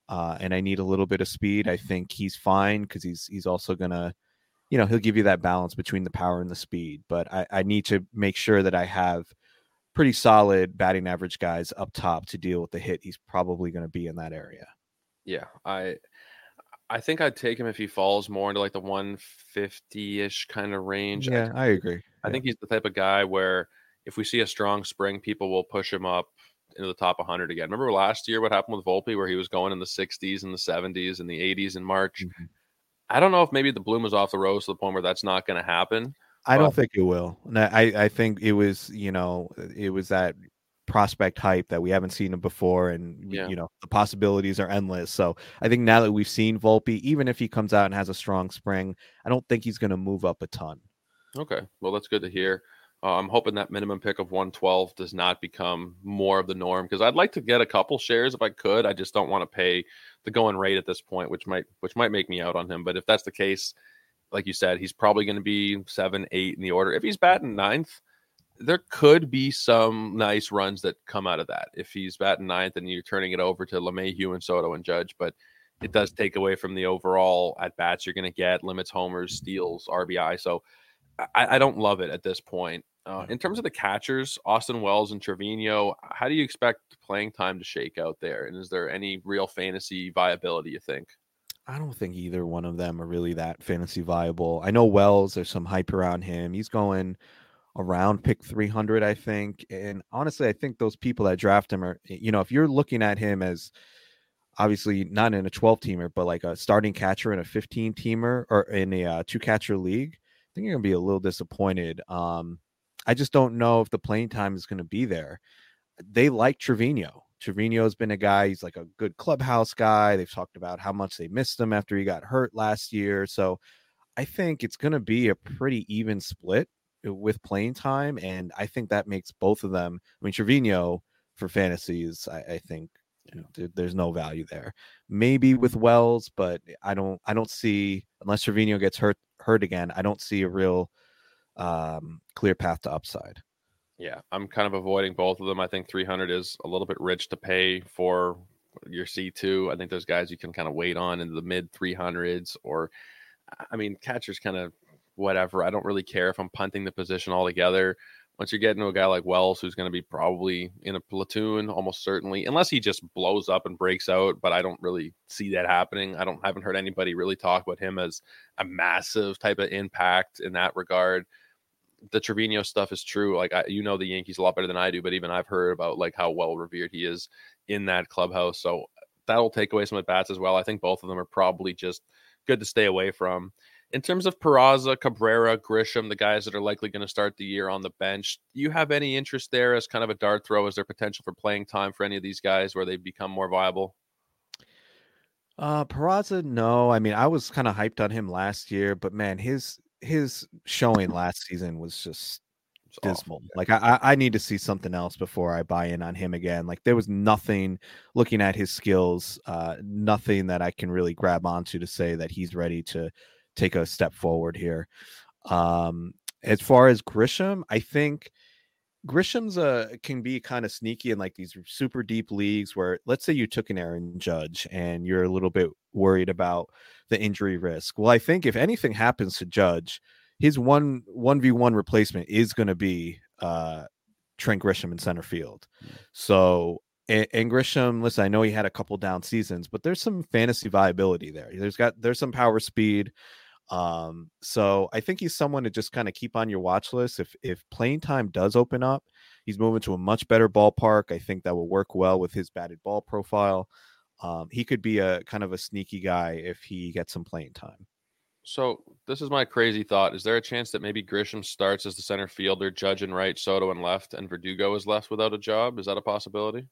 uh, and I need a little bit of speed, I think he's fine because he's he's also gonna, you know, he'll give you that balance between the power and the speed. But I, I need to make sure that I have pretty solid batting average guys up top to deal with the hit he's probably going to be in that area. Yeah, I I think I'd take him if he falls more into like the 150-ish kind of range. Yeah, I, I agree. I yeah. think he's the type of guy where if we see a strong spring, people will push him up into the top 100 again. Remember last year what happened with Volpe where he was going in the 60s and the 70s and the 80s in March? Mm-hmm. I don't know if maybe the bloom is off the rose to the point where that's not going to happen. I don't think it will. I I think it was you know it was that prospect hype that we haven't seen him before, and yeah. you know the possibilities are endless. So I think now that we've seen Volpe, even if he comes out and has a strong spring, I don't think he's going to move up a ton. Okay, well that's good to hear. Uh, I'm hoping that minimum pick of 112 does not become more of the norm because I'd like to get a couple shares if I could. I just don't want to pay the going rate at this point, which might which might make me out on him. But if that's the case, like you said, he's probably going to be seven, eight in the order. If he's batting ninth, there could be some nice runs that come out of that. If he's batting ninth and you're turning it over to LeMahieu and Soto and Judge, but it does take away from the overall at bats you're going to get, limits homers, steals, RBI. So I, I don't love it at this point. Uh, in terms of the catchers, Austin Wells and Trevino, how do you expect playing time to shake out there? And is there any real fantasy viability, you think? I don't think either one of them are really that fantasy viable. I know Wells, there's some hype around him. He's going around pick 300, I think. And honestly, I think those people that draft him are, you know, if you're looking at him as obviously not in a 12 teamer, but like a starting catcher in a 15 teamer or in a uh, two catcher league, I think you're going to be a little disappointed. Um, I just don't know if the playing time is going to be there. They like Trevino. Trevino's been a guy, he's like a good clubhouse guy. They've talked about how much they missed him after he got hurt last year. So I think it's going to be a pretty even split uh, with playing time. And I think that makes both of them. I mean, Trevino for fantasies, I, I think you know, there's no value there. Maybe with Wells, but I don't, I don't see unless Trevino gets hurt, hurt again. I don't see a real um, clear path to upside. Yeah, I'm kind of avoiding both of them. I think 300 is a little bit rich to pay for your C2. I think those guys you can kind of wait on in the mid 300s or I mean, catcher's kind of whatever. I don't really care if I'm punting the position altogether. Once you're getting to a guy like Wells, who's going to be probably in a platoon, almost certainly, unless he just blows up and breaks out. But I don't really see that happening. I don't haven't heard anybody really talk about him as a massive type of impact in that regard the Trevino stuff is true. Like I, you know the Yankees a lot better than I do, but even I've heard about like how well revered he is in that clubhouse. So that'll take away some at bats as well. I think both of them are probably just good to stay away from. In terms of Peraza, Cabrera, Grisham, the guys that are likely going to start the year on the bench, do you have any interest there as kind of a dart throw? Is there potential for playing time for any of these guys where they become more viable? Uh, Peraza, no. I mean, I was kind of hyped on him last year, but man, his his showing last season was just dismal. Awful. Like I, I need to see something else before I buy in on him again. Like there was nothing looking at his skills, uh, nothing that I can really grab onto to say that he's ready to take a step forward here. Um, as far as Grisham, I think Grisham's uh can be kind of sneaky in like these super deep leagues where let's say you took an Aaron Judge and you're a little bit worried about the injury risk. Well, I think if anything happens to Judge, his one one v one replacement is going to be uh Trent Grisham in center field. Mm. So and, and, Grisham, listen, I know he had a couple down seasons, but there's some fantasy viability there. There's got there's some power speed. Um, so I think he's someone to just kind of keep on your watch list. If if playing time does open up, he's moving to a much better ballpark. I think that will work well with his batted ball profile. Um, he could be a kind of a sneaky guy if he gets some playing time. So this is my crazy thought. Is there a chance that maybe Grisham starts as the center fielder, Judge and right, Soto and left, and Verdugo is left without a job? Is that a possibility?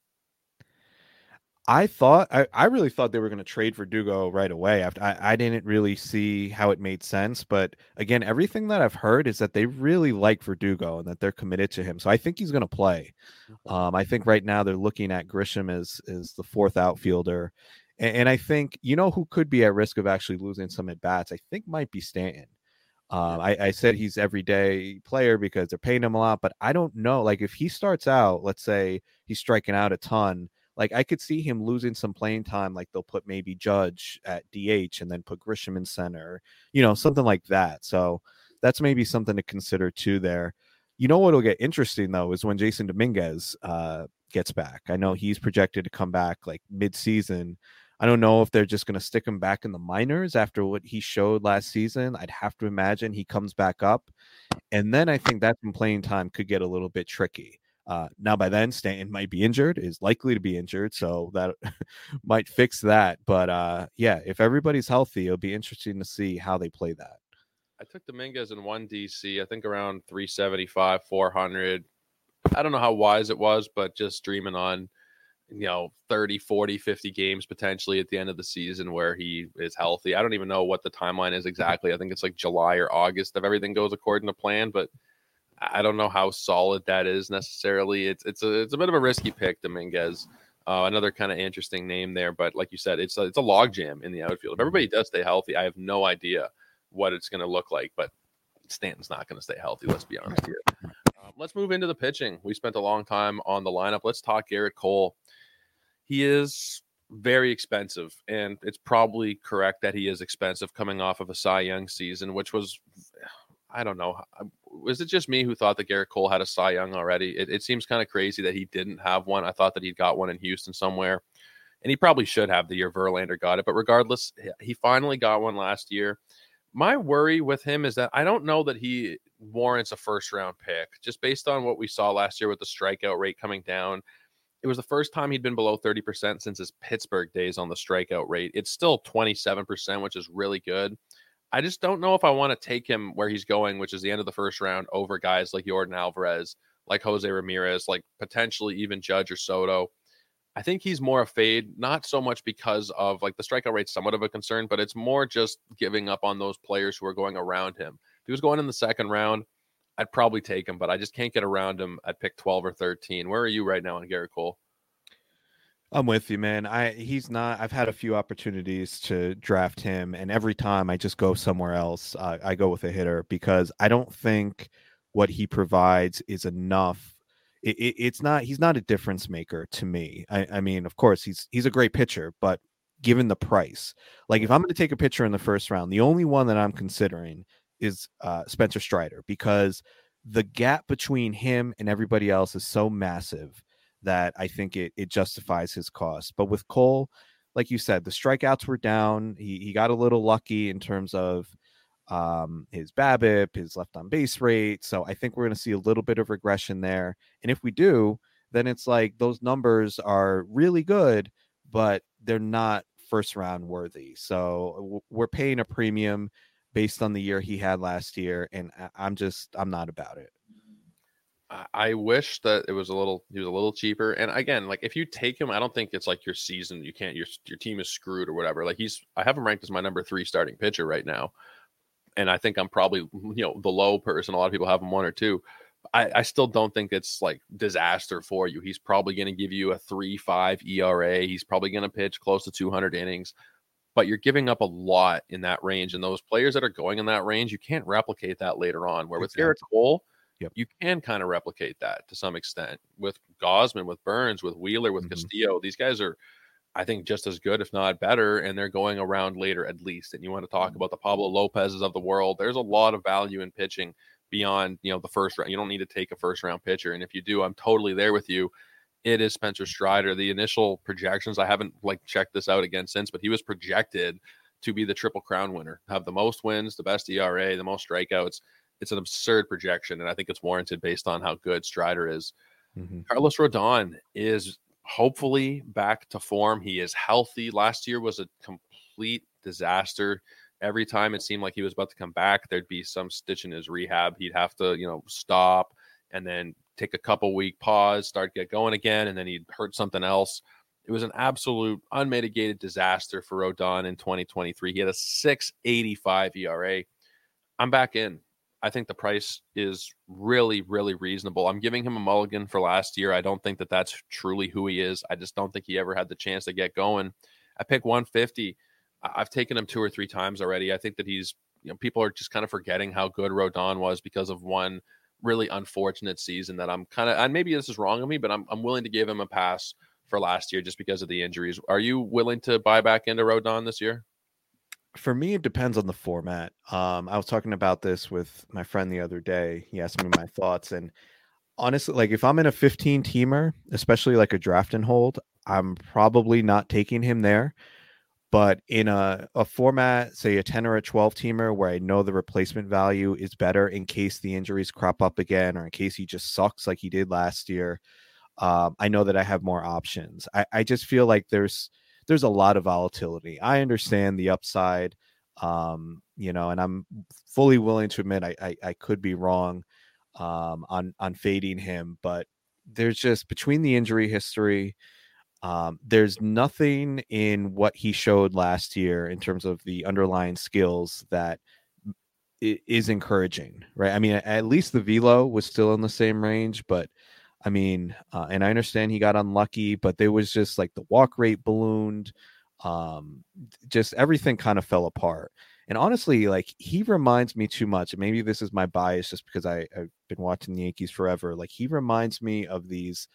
I thought I, I really thought they were going to trade Verdugo right away. After I, I didn't really see how it made sense, but again, everything that I've heard is that they really like Verdugo and that they're committed to him. So I think he's going to play. Um, I think right now they're looking at Grisham as as the fourth outfielder, and, and, I think you know who could be at risk of actually losing some at bats. I think might be Stanton. Um, I, I said he's everyday player because they're paying him a lot, but I don't know. Like if he starts out, let's say he's striking out a ton like I could see him losing some playing time. Like they'll put maybe Judge at DH and then put Grisham in center, you know, something like that. So that's maybe something to consider too. There, you know, what'll get interesting though is when Jasson Dominguez uh, gets back. I know he's projected to come back like mid-season. I don't know if they're just going to stick him back in the minors after what he showed last season. I'd have to imagine he comes back up. And then I think that's when playing time could get a little bit tricky. Uh, now, by then, Stanton might be injured, is likely to be injured, so that [LAUGHS] might fix that. But uh, yeah, if everybody's healthy, it'll be interesting to see how they play that. I took Dominguez in one DC, I think around 375, 400. I don't know how wise it was, but just dreaming on, you know, 30, 40, 50 games potentially at the end of the season where he is healthy. I don't even know what the timeline is [LAUGHS] exactly. I think it's like July or August if everything goes according to plan, but I don't know how solid that is necessarily. It's it's a it's a bit of a risky pick, Dominguez. Uh, another kind of interesting name there, but like you said, it's a, it's a logjam in the outfield. If everybody does stay healthy, I have no idea what it's going to look like. But Stanton's not going to stay healthy. Let's be honest here. Um, let's move into the pitching. We spent a long time on the lineup. Let's talk Gerrit Cole. He is very expensive, and it's probably correct that he is expensive coming off of a Cy Young season, which was I don't know. Was it just me who thought that Gerrit Cole had a Cy Young already? It, it seems kind of crazy that he didn't have one. I thought that he'd got one in Houston somewhere, and he probably should have the year Verlander got it. But regardless, he finally got one last year. My worry with him is that I don't know that he warrants a first round pick just based on what we saw last year with the strikeout rate coming down. It was the first time he'd been below 30% since his Pittsburgh days on the strikeout rate. It's still 27%, which is really good. I just don't know if I want to take him where he's going, which is the end of the first round, over guys like Yordan Alvarez, like Jose Ramirez, like potentially even Judge or Soto. I think he's more a fade, not so much because of like the strikeout rate's somewhat of a concern, but it's more just giving up on those players who are going around him. If he was going in the second round, I'd probably take him, but I just can't get around him at pick 12 or 13. Where are you right now on Gerrit Cole? I'm with you, man. I he's not. I've had a few opportunities to draft him, and every time I just go somewhere else. Uh, I go with a hitter because I don't think what he provides is enough. It, it, it's not. He's not a difference maker to me. I, I mean, of course, he's he's a great pitcher, but given the price, like if I'm going to take a pitcher in the first round, the only one that I'm considering is uh, Spencer Strider because the gap between him and everybody else is so massive that I think it it justifies his cost. But with Cole, like you said, the strikeouts were down. He he got a little lucky in terms of um, his BABIP, his left on base rate. So I think we're going to see a little bit of regression there. And if we do, then it's like those numbers are really good, but they're not first round worthy. So we're paying a premium based on the year he had last year, and I'm just I'm not about it. I wish that it was a little he was a little cheaper. And again, like if you take him, I don't think it's like your season. You can't your your team is screwed or whatever. Like he's I have him ranked as my number three starting pitcher right now, and I think I'm probably [LAUGHS] you know the low person. A lot of people have him one or two. I, I still don't think it's like disaster for you. He's probably going to give you a three five ERA. He's probably going to pitch close to 200 innings, but you're giving up a lot in that range. And those players that are going in that range, you can't replicate that later on. Where with exactly. Gerrit Cole Yep. You can kind of replicate that to some extent with Gausman, with Burnes, with Wheeler, with mm-hmm. Castillo. These guys are, I think, just as good, if not better, and they're going around later at least. And you want to talk mm-hmm. about the Pablo Lopez's of the world. There's a lot of value in pitching beyond, you know, the first round. You don't need to take a first round pitcher. And if you do, I'm totally there with you. It is Spencer Strider. The initial projections, I haven't like checked this out again since, but he was projected to be the triple crown winner, have the most wins, the best ERA, the most strikeouts. It's an absurd projection, and I think it's warranted based on how good Strider is. Mm-hmm. Carlos Rodon is hopefully back to form. He is healthy. Last year was a complete disaster. Every time it seemed like he was about to come back, there'd be some stitch in his rehab. He'd have to, you know, stop and then take a couple week pause, start get going again, and then he'd hurt something else. It was an absolute unmitigated disaster for Rodon in 2023. He had a 685 ERA. I'm back in. I think the price is really, really reasonable. I'm giving him a mulligan for last year. I don't think that that's truly who he is. I just don't think he ever had the chance to get going. I pick 150. I've taken him two or three times already. I think that he's, you know, people are just kind of forgetting how good Rodon was because of one really unfortunate season that I'm kind of, and maybe this is wrong of me, but I'm, I'm willing to give him a pass for last year just because of the injuries. Are you willing to buy back into Rodon this year? For me, it depends on the format. Um, I was talking about this with my friend the other day. He asked me my thoughts, and honestly, like if I'm in a 15 teamer, especially like a draft and hold, I'm probably not taking him there. But in a, a format, say a 10 or a 12 teamer, where I know the replacement value is better in case the injuries crop up again or in case he just sucks like he did last year, um, I know that I have more options. I, I just feel like there's there's a lot of volatility. I understand the upside, um, you know, and I'm fully willing to admit I I, I could be wrong um, on on fading him, but there's just between the injury history. Um, there's nothing in what he showed last year in terms of the underlying skills that is encouraging, right? I mean, at least the velo was still in the same range, but I mean, uh, and I understand he got unlucky, but there was just like the walk rate ballooned. Um, just everything kind of fell apart. And honestly, like he reminds me too much. maybe this is my bias just because I, I've been watching the Yankees forever. Like he reminds me of these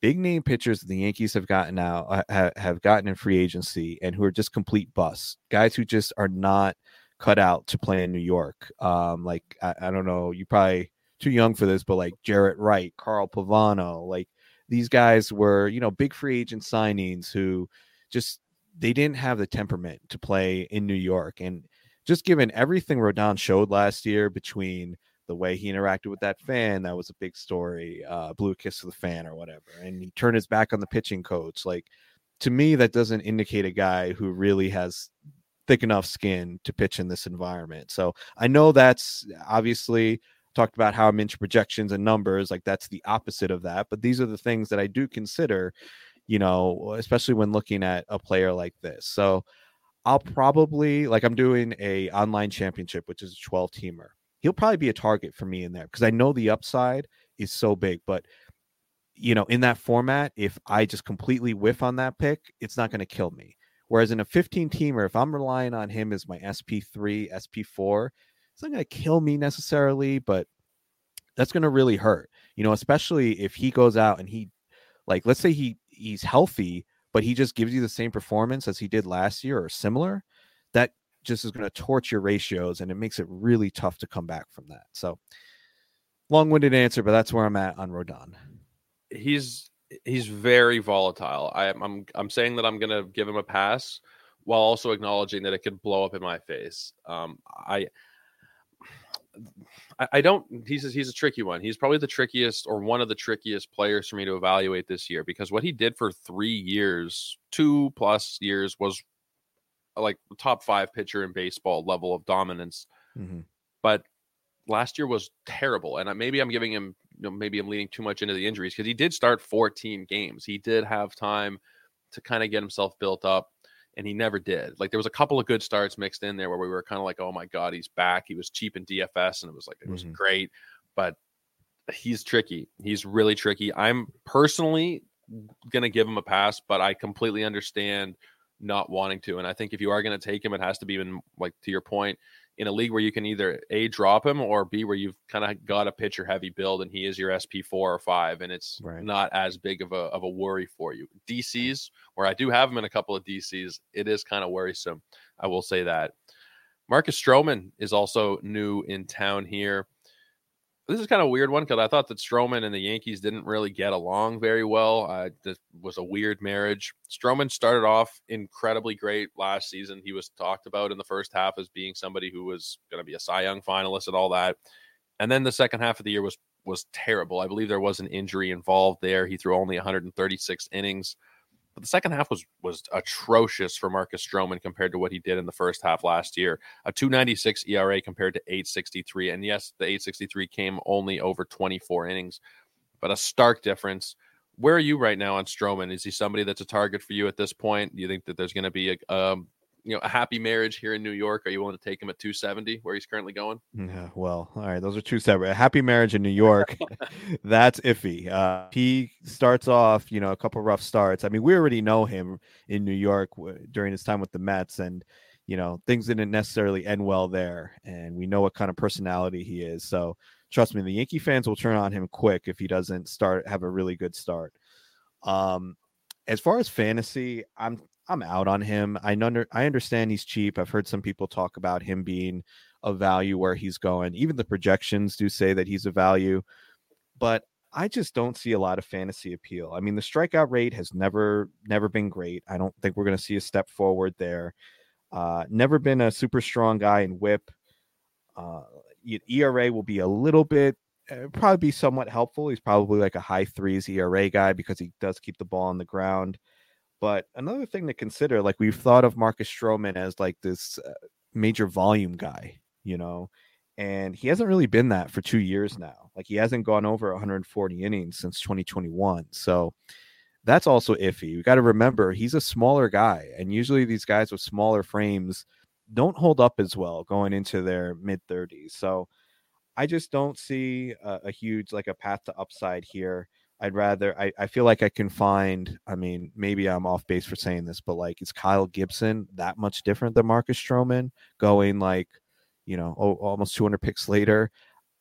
big name pitchers that the Yankees have gotten out have gotten in free agency and who are just complete busts. Guys who just are not cut out to play in New York. Um, like I, I don't know, you probably too young for this, but like Jaret Wright, Carl Pavano, like these guys were, you know, big free agent signings who just they didn't have the temperament to play in New York. And just given everything Rodon showed last year between the way he interacted with that fan, that was a big story, uh, blew a kiss to the fan or whatever. And he turned his back on the pitching coach. Like to me, that doesn't indicate a guy who really has thick enough skin to pitch in this environment. So I know that's obviously talked about how I'm into projections and numbers. Like that's the opposite of that. But these are the things that I do consider, you know, especially when looking at a player like this. So I'll probably like I'm doing a online championship, which is a 12 teamer. He'll probably be a target for me in there because I know the upside is so big. But you know, in that format, if I just completely whiff on that pick, it's not going to kill me. Whereas in a 15 teamer, if I'm relying on him as my SP3, SP4, it's not going to kill me necessarily, but that's going to really hurt. You know, especially if he goes out and he, like, let's say he he's healthy, but he just gives you the same performance as he did last year or similar. That just is going to torch your ratios, and it makes it really tough to come back from that. So, long-winded answer, but that's where I'm at on Rodon. He's he's very volatile. I, I'm I'm saying that I'm going to give him a pass while also acknowledging that it could blow up in my face. Um, I I, I don't. He's a, he's a tricky one. He's probably the trickiest or one of the trickiest players for me to evaluate this year because what he did for three years, two plus years, was like top five pitcher in baseball level of dominance. Mm-hmm. But last year was terrible, and maybe I'm giving him. You know, maybe I'm leaning too much into the injuries because he did start 14 games. He did have time to kind of get himself built up and he never did. Like there was a couple of good starts mixed in there where we were kind of like, oh my god, he's back. He was cheap in DFS, and it was like it was mm-hmm. great, but he's tricky. He's really tricky. I'm personally gonna give him a pass, but I completely understand not wanting to. And I think if you are gonna take him, it has to be even like to your point in a league where you can either a drop him or b where you've kind of got a pitcher heavy build and he is your SP four or five, and it's right. not as big of a of a worry for you. DCs where I do have him in a couple of DCs, it is kind of worrisome. I will say that. Marcus Stroman is also new in town here. This is kind of a weird one because I thought that Stroman and the Yankees didn't really get along very well. Uh, this was a weird marriage. Stroman started off incredibly great last season. He was talked about in the first half as being somebody who was going to be a Cy Young finalist and all that. And then the second half of the year was was terrible. I believe there was an injury involved there. He threw only 136 innings. But the second half was was atrocious for Marcus Stroman compared to what he did in the first half last year. A 296 ERA compared to 863. And yes, the 863 came only over 24 innings, but a stark difference. Where are you right now on Stroman? Is he somebody that's a target for you at this point? Do you think that there's going to be a um, you know a happy marriage here in New York? Are you willing to take him at 270 where he's currently going? Yeah, well, all right, those are two separate. A happy marriage in New York, [LAUGHS] [LAUGHS] that's iffy. Uh, he starts off, you know, a couple rough starts. I mean, we already know him in New York w- during his time with the Mets, and you know things didn't necessarily end well there, and we know what kind of personality he is. So trust me, the Yankee fans will turn on him quick if he doesn't start have a really good start. Um, as far as fantasy, I'm I'm out on him. I under I understand he's cheap. I've heard some people talk about him being a value where he's going. Even the projections do say that he's a value, but I just don't see a lot of fantasy appeal. I mean, the strikeout rate has never never been great. I don't think we're going to see a step forward there. Uh, never been a super strong guy in WHIP. Uh, ERA will be a little bit, uh, probably be somewhat helpful. He's probably like a high threes ERA guy because he does keep the ball on the ground. But another thing to consider, like we've thought of Marcus Stroman as like this uh, major volume guy, you know, and he hasn't really been that for two years now. Like he hasn't gone over 140 innings since 2021. So that's also iffy. You got to remember he's a smaller guy, and usually these guys with smaller frames don't hold up as well going into their mid 30s. So I just don't see a, a huge like a path to upside here. I'd rather I, I feel like I can find I mean maybe I'm off base for saying this but like is Kyle Gibson that much different than Marcus Stroman going like you know oh, almost 200 picks later?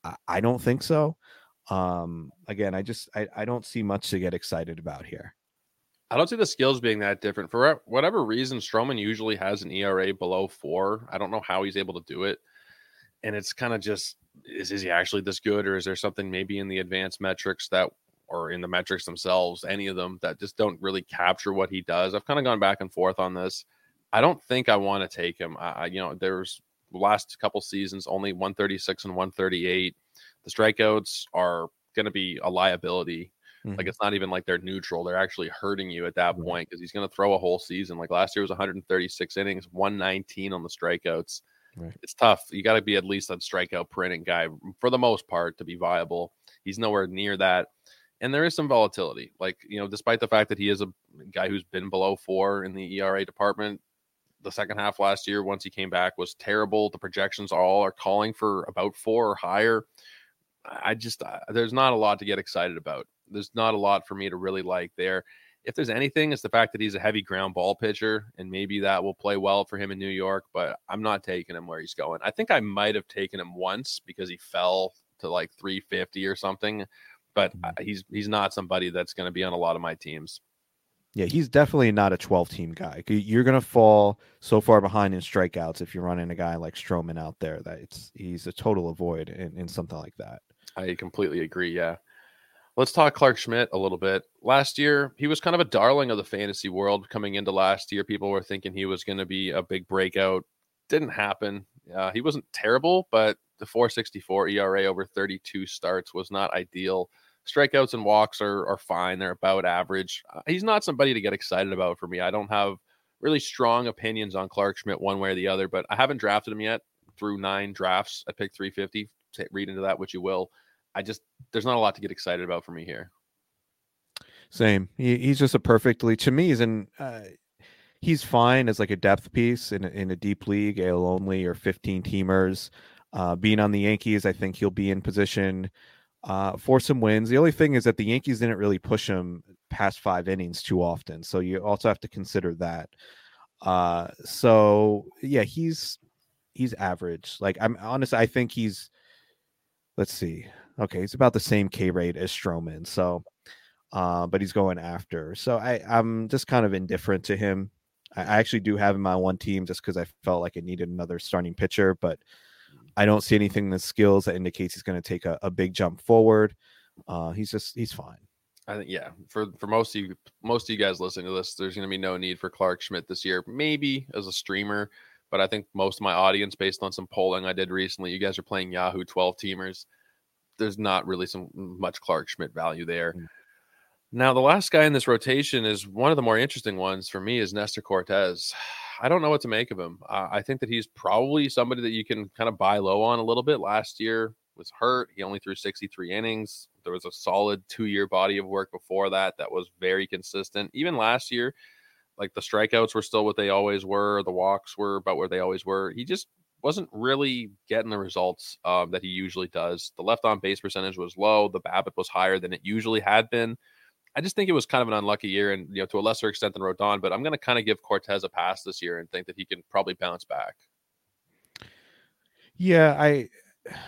I, I don't think so. Um again I just I, I don't see much to get excited about here. I don't see the skills being that different. For whatever reason Stroman usually has an ERA below 4 I don't know how he's able to do it. And it's kind of just is, is he actually this good or is there something maybe in the advanced metrics that or in the metrics themselves, any of them that just don't really capture what he does. I've kind of gone back and forth on this. I don't think I want to take him. I, you know, there's last couple seasons only 136 and 138. The strikeouts are going to be a liability. Mm-hmm. Like it's not even like they're neutral; they're actually hurting you at that point because he's going to throw a whole season. Like last year was 136 innings, 119 on the strikeouts. Right. It's tough. You got to be at least a strikeout per inning guy for the most part to be viable. He's nowhere near that and there is some volatility. Like, you know, despite the fact that he is a guy who's been below four in the ERA department, the second half last year, once he came back, was terrible. The projections all are calling for about four or higher. I just, uh, there's not a lot to get excited about. There's not a lot for me to really like there. If there's anything, it's the fact that he's a heavy ground ball pitcher, and maybe that will play well for him in New York, but I'm not taking him where he's going. I think I might have taken him once because he fell to like 350 or something but mm-hmm. he's he's not somebody that's going to be on a lot of my teams. Yeah, he's definitely not a 12 team guy. You're going to fall so far behind in strikeouts if you're running a guy like Stroman out there that it's he's a total avoid in, in something like that. I completely agree. Yeah. Let's talk Clark Schmidt a little bit. Last year, he was kind of a darling of the fantasy world coming into last year. People were thinking he was going to be a big breakout. Didn't happen. Uh, he wasn't terrible, but the 464 ERA over 32 starts was not ideal strikeouts and walks are are fine. They're about average. Uh, he's not somebody to get excited about for me. I don't have really strong opinions on Clark Schmidt one way or the other, but I haven't drafted him yet through nine drafts. I picked 350. Read into that what you will. I just there's not a lot to get excited about for me here. Same. He, he's just a perfectly to me. He's in. Uh, he's fine as like a depth piece in in a deep league, AL only or 15 teamers. Uh, being on the Yankees, I think he'll be in position uh, for some wins. The only thing is that the Yankees didn't really push him past five innings too often, so you also have to consider that. Uh, so yeah, he's he's average. Like I'm honest, I think he's. Let's see. Okay, he's about the same K rate as Stroman. So, uh, but he's going after. So I I'm just kind of indifferent to him. I actually do have him on one team just because I felt like I needed another starting pitcher, but I don't see anything in the skills that indicates he's going to take a, a, big jump forward. Uh, he's just he's fine. I think yeah. For for most of you most of you guys listening to this, there's going to be no need for Clark Schmidt this year. Maybe as a streamer, but I think most of my audience, based on some polling I did recently, you guys are playing Yahoo 12 teamers. There's not really some much Clark Schmidt value there. Mm. Now, the last guy in this rotation is one of the more interesting ones for me is Nestor Cortes. I don't know what to make of him. Uh, I think that he's probably somebody that you can kind of buy low on a little bit. Last year was hurt. He only threw 63 innings. There was a solid two year body of work before that that was very consistent. Even last year, like the strikeouts were still what they always were. The walks were about where they always were. He just wasn't really getting the results um, that he usually does. The left on base percentage was low. The BABIP was higher than it usually had been. I just think it was kind of an unlucky year, and you know, to a lesser extent than Rodon. But I'm going to kind of give Cortes a pass this year and think that he can probably bounce back. Yeah, I,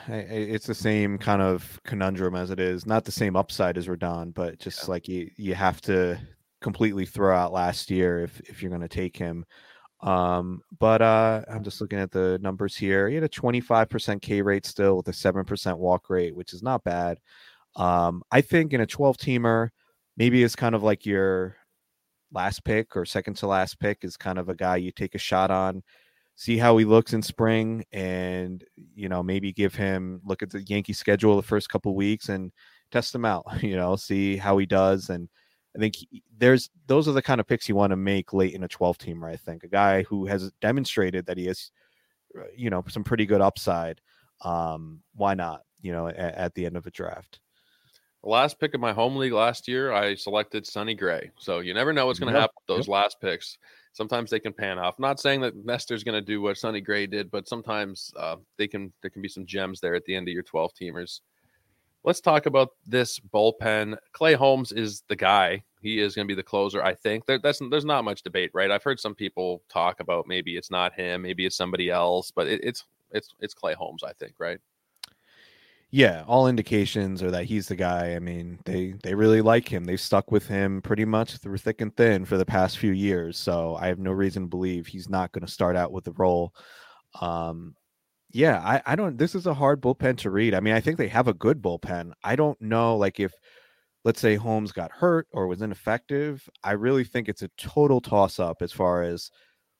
I it's the same kind of conundrum as it is. Not the same upside as Rodon, but just yeah. like you, you have to completely throw out last year if if you're going to take him. Um, but uh, I'm just looking at the numbers here. He had a 25% K rate still with a 7% walk rate, which is not bad. Um, I think in a 12 teamer maybe it's kind of like your last pick or second to last pick is kind of a guy you take a shot on, see how he looks in spring, and you know maybe give him look at the Yankee schedule the first couple weeks and test him out. [LAUGHS] You know, see how he does, and I think he, there's those are the kind of picks you want to make late in a 12 teamer. I think a guy who has demonstrated that he has, uh, you know, some pretty good upside. Um, why not? You know, at, at the end of a draft. The last pick of my home league last year, I selected Sonny Gray. So you never know what's going to yep. happen with those yep. last picks. Sometimes they can pan off. not saying that Nestor's going to do what Sonny Gray did, but sometimes uh, they can there can be some gems there at the end of your 12 teamers. Let's talk about this bullpen. Clay Holmes is the guy. He is going to be the closer, I think. There, that's there's not much debate, right? I've heard some people talk about maybe it's not him, maybe it's somebody else, but it, it's it's it's Clay Holmes, I think, right? Yeah, all indications are that he's the guy. I mean, they they really like him. They've stuck with him pretty much through thick and thin for the past few years. So I have no reason to believe he's not going to start out with the role. Um, yeah, I, I don't. This is a hard bullpen to read. I mean, I think they have a good bullpen. I don't know, like if let's say Holmes got hurt or was ineffective. I really think it's a total toss up as far as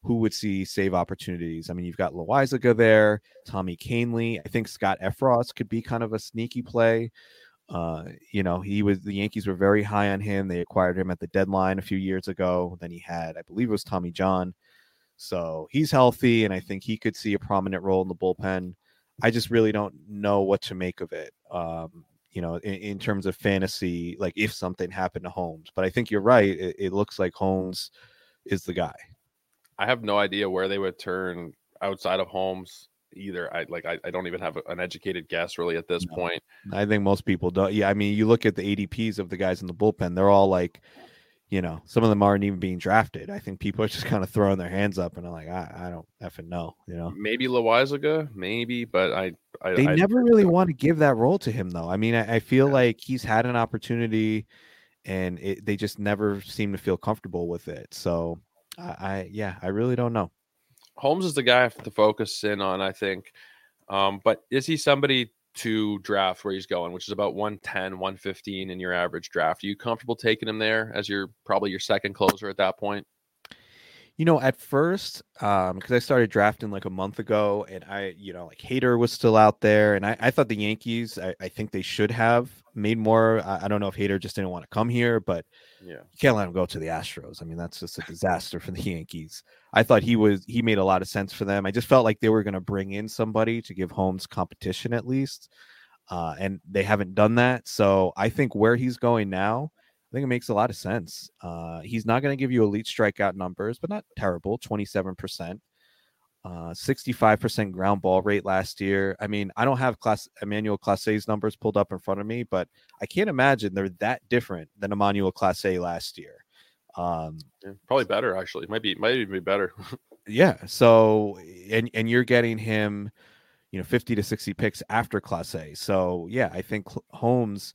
who would see save opportunities. I mean, you've got Loaisiga there, Tommy Kahnle. I think Scott Effross could be kind of a sneaky play. Uh, you know, he was the Yankees were very high on him. They acquired him at the deadline a few years ago. Then he had, I believe it was Tommy John. So he's healthy, and I think he could see a prominent role in the bullpen. I just really don't know what to make of it. Um, you know, in, in, terms of fantasy, like if something happened to Holmes. But I think you're right. It, it looks like Holmes is the guy. I have no idea where they would turn outside of Holmes either. I like I, I don't even have an educated guess really at this no, point. I think most people don't. Yeah, I mean, you look at the ADPs of the guys in the bullpen; they're all like, you know, some of them aren't even being drafted. I think people are just kind of throwing their hands up and are like, I, I don't effing know. You know, maybe Loaisiga, maybe, but I, I they I, never really want to give that role to him though. I mean, I, I feel yeah. like he's had an opportunity, and it, they just never seem to feel comfortable with it. So I, I yeah, I really don't know. Holmes is the guy to focus in on, I think. Um, but is he somebody to draft where he's going, which is about 110, 115 in your average draft? Are you comfortable taking him there as your probably your second closer at that point? You know, at first, um, because I started drafting like a month ago, and I, you know, like Hader was still out there, and I, I thought the Yankees, I, I think they should have made more. I, I don't know if Hader just didn't want to come here, but yeah, you can't let him go to the Astros. I mean, that's just a disaster for the [LAUGHS] Yankees. I thought he was he made a lot of sense for them. I just felt like they were going to bring in somebody to give Holmes competition at least, uh, and they haven't done that. So I think where he's going now, I think it makes a lot of sense. Uh, he's not going to give you elite strikeout numbers, but not terrible, twenty seven percent. Uh, 65% ground ball rate last year. I mean, I don't have class Emmanuel Clase's numbers pulled up in front of me, but I can't imagine they're that different than Emmanuel Clase last year. Um, yeah, probably better actually. Might be might even be better. [LAUGHS] yeah. So and and you're getting him, you know, 50 to 60 picks after Clase. So yeah, I think Holmes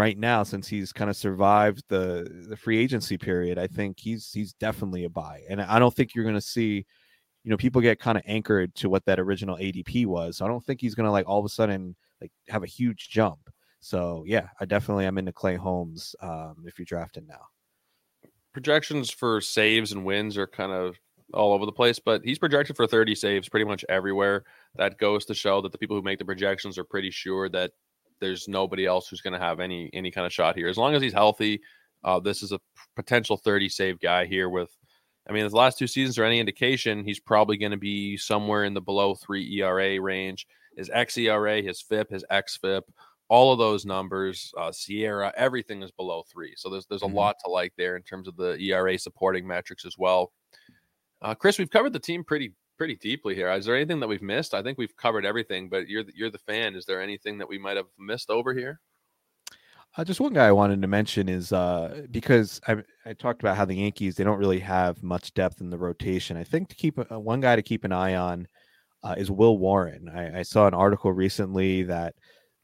right now since he's kind of survived the the free agency period, I think he's he's definitely a buy. And I don't think you're going to see you know, people get kind of anchored to what that original ADP was. So I don't think he's going to like all of a sudden like have a huge jump. So yeah, I definitely am into Clay Holmes um, if you're drafting now. Projections for saves and wins are kind of all over the place, but he's projected for 30 saves pretty much everywhere. That goes to show that the people who make the projections are pretty sure that there's nobody else who's going to have any any kind of shot here. As long as he's healthy, uh, this is a potential 30 save guy here with I mean, his last two seasons are any indication, he's probably going to be somewhere in the below three ERA range. His xERA, his FIP, his xFIP, all of those numbers, uh, SIERA, everything is below three. So there's there's a mm-hmm. lot to like there in terms of the ERA supporting metrics as well. Uh, Chris, we've covered the team pretty pretty deeply here. Is there anything that we've missed? I think we've covered everything, but you're the, you're the fan. Is there anything that we might have missed over here? Uh, just one guy I wanted to mention is uh, because I, I talked about how the Yankees they don't really have much depth in the rotation. I think to keep uh, one guy to keep an eye on uh, is Will Warren. I, I, saw an article recently that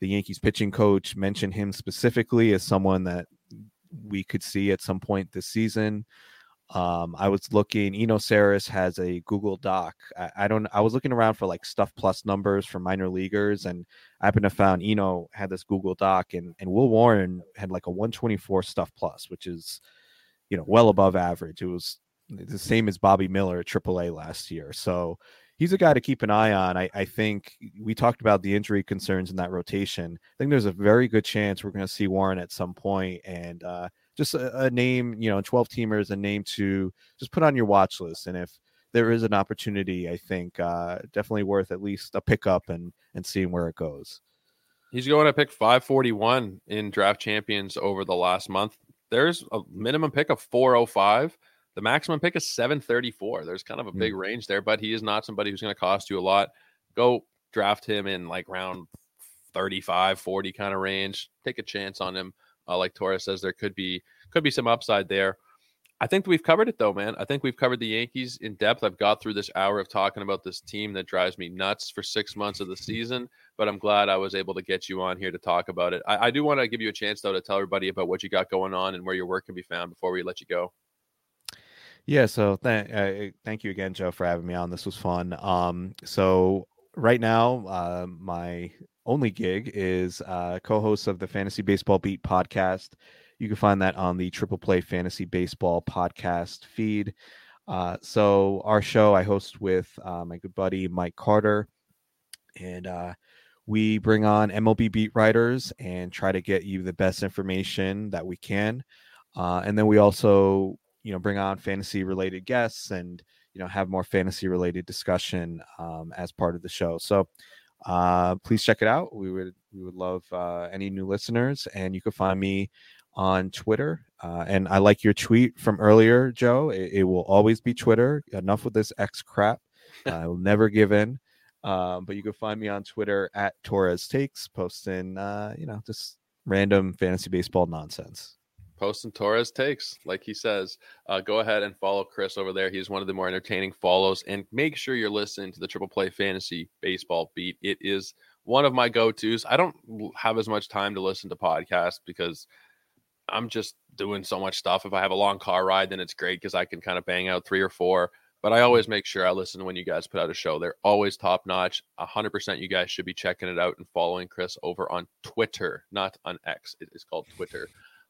the Yankees pitching coach mentioned him specifically as someone that we could see at some point this season. Um, I was looking, Eno Sarris has a Google Doc. I, I, don't, I was looking around for like stuff plus numbers for minor leaguers, and I happened to found Eno had this Google Doc, and and Will Warren had like a 124 stuff plus, which is, you know, well above average. It was the same as Bobby Miller at AAA last year. So he's a guy to keep an eye on. I, I think we talked about the injury concerns in that rotation. I think there's a very good chance we're going to see Warren at some point, and uh, just a, a name, you know, 12 teamers, a name to just put on your watch list. And if there is an opportunity, I think uh, definitely worth at least a pickup and and seeing where it goes. He's going to pick 541 in draft champions over the last month. There's a minimum pick of 405. The maximum pick is 734. There's kind of a big mm. range there, but he is not somebody who's going to cost you a lot. Go draft him in like round 35, 40 kind of range. Take a chance on him. Uh, like Torres says, there could be could be some upside there. I think we've covered it though, man. I think we've covered the Yankees in depth. I've got through this hour of talking about this team that drives me nuts for six months of the season, but I'm glad I was able to get you on here to talk about it. I, I do want to give you a chance though to tell everybody about what you got going on and where your work can be found before we let you go. Yeah, so th- uh, thank you again, Joe, for having me on. This was fun. Um, so right now, uh, my only gig is uh, co-host of the Fantasy Baseball Beat podcast. You can find that on the Triple Play Fantasy Baseball podcast feed. Uh, so our show I host with uh, my good buddy Mike Carter, and uh, we bring on MLB beat writers and try to get you the best information that we can. Uh, and then we also, you know, bring on fantasy related guests and you know have more fantasy related discussion um, as part of the show. So uh, please check it out. We would we would love uh, any new listeners, and you can find me on Twitter. Uh, and I like your tweet from earlier, Joe. It, it, will always be Twitter. Enough with this X crap. [LAUGHS] I will never give in. Um, but you can find me on Twitter at Torres Takes, posting, uh, you know, just random fantasy baseball nonsense. Posting Torres takes, like he says. Uh, go ahead and follow Chris over there. He's one of the more entertaining follows. And make sure you're listening to the Triple Play Fantasy Baseball Beat. It is one of my go tos. I don't have as much time to listen to podcasts because I'm just doing so much stuff. If I have a long car ride, then it's great because I can kind of bang out three or four. But I always make sure I listen when you guys put out a show. They're always top notch. 100% you guys should be checking it out and following Chris over on Twitter, not on X. It is called Twitter.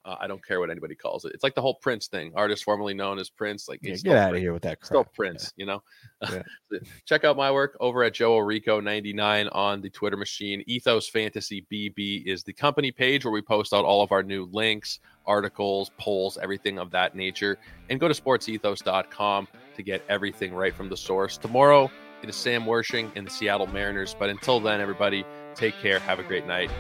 Uh, I don't care what anybody calls it. It's like the whole Prince thing. Artist formerly known as Prince. Like, yeah, get out Prince. of here with that. Crap. Still Prince, yeah. you know. Yeah. [LAUGHS] Check out my work over at Joe Orrico 99 on the Twitter machine. Ethos Fantasy BB is the company page where we post out all of our new links, articles, polls, everything of that nature. And go to sportsethos.com to get everything right from the source. Tomorrow it is Sam Worshing and the Seattle Mariners. But until then, everybody, take care. Have a great night.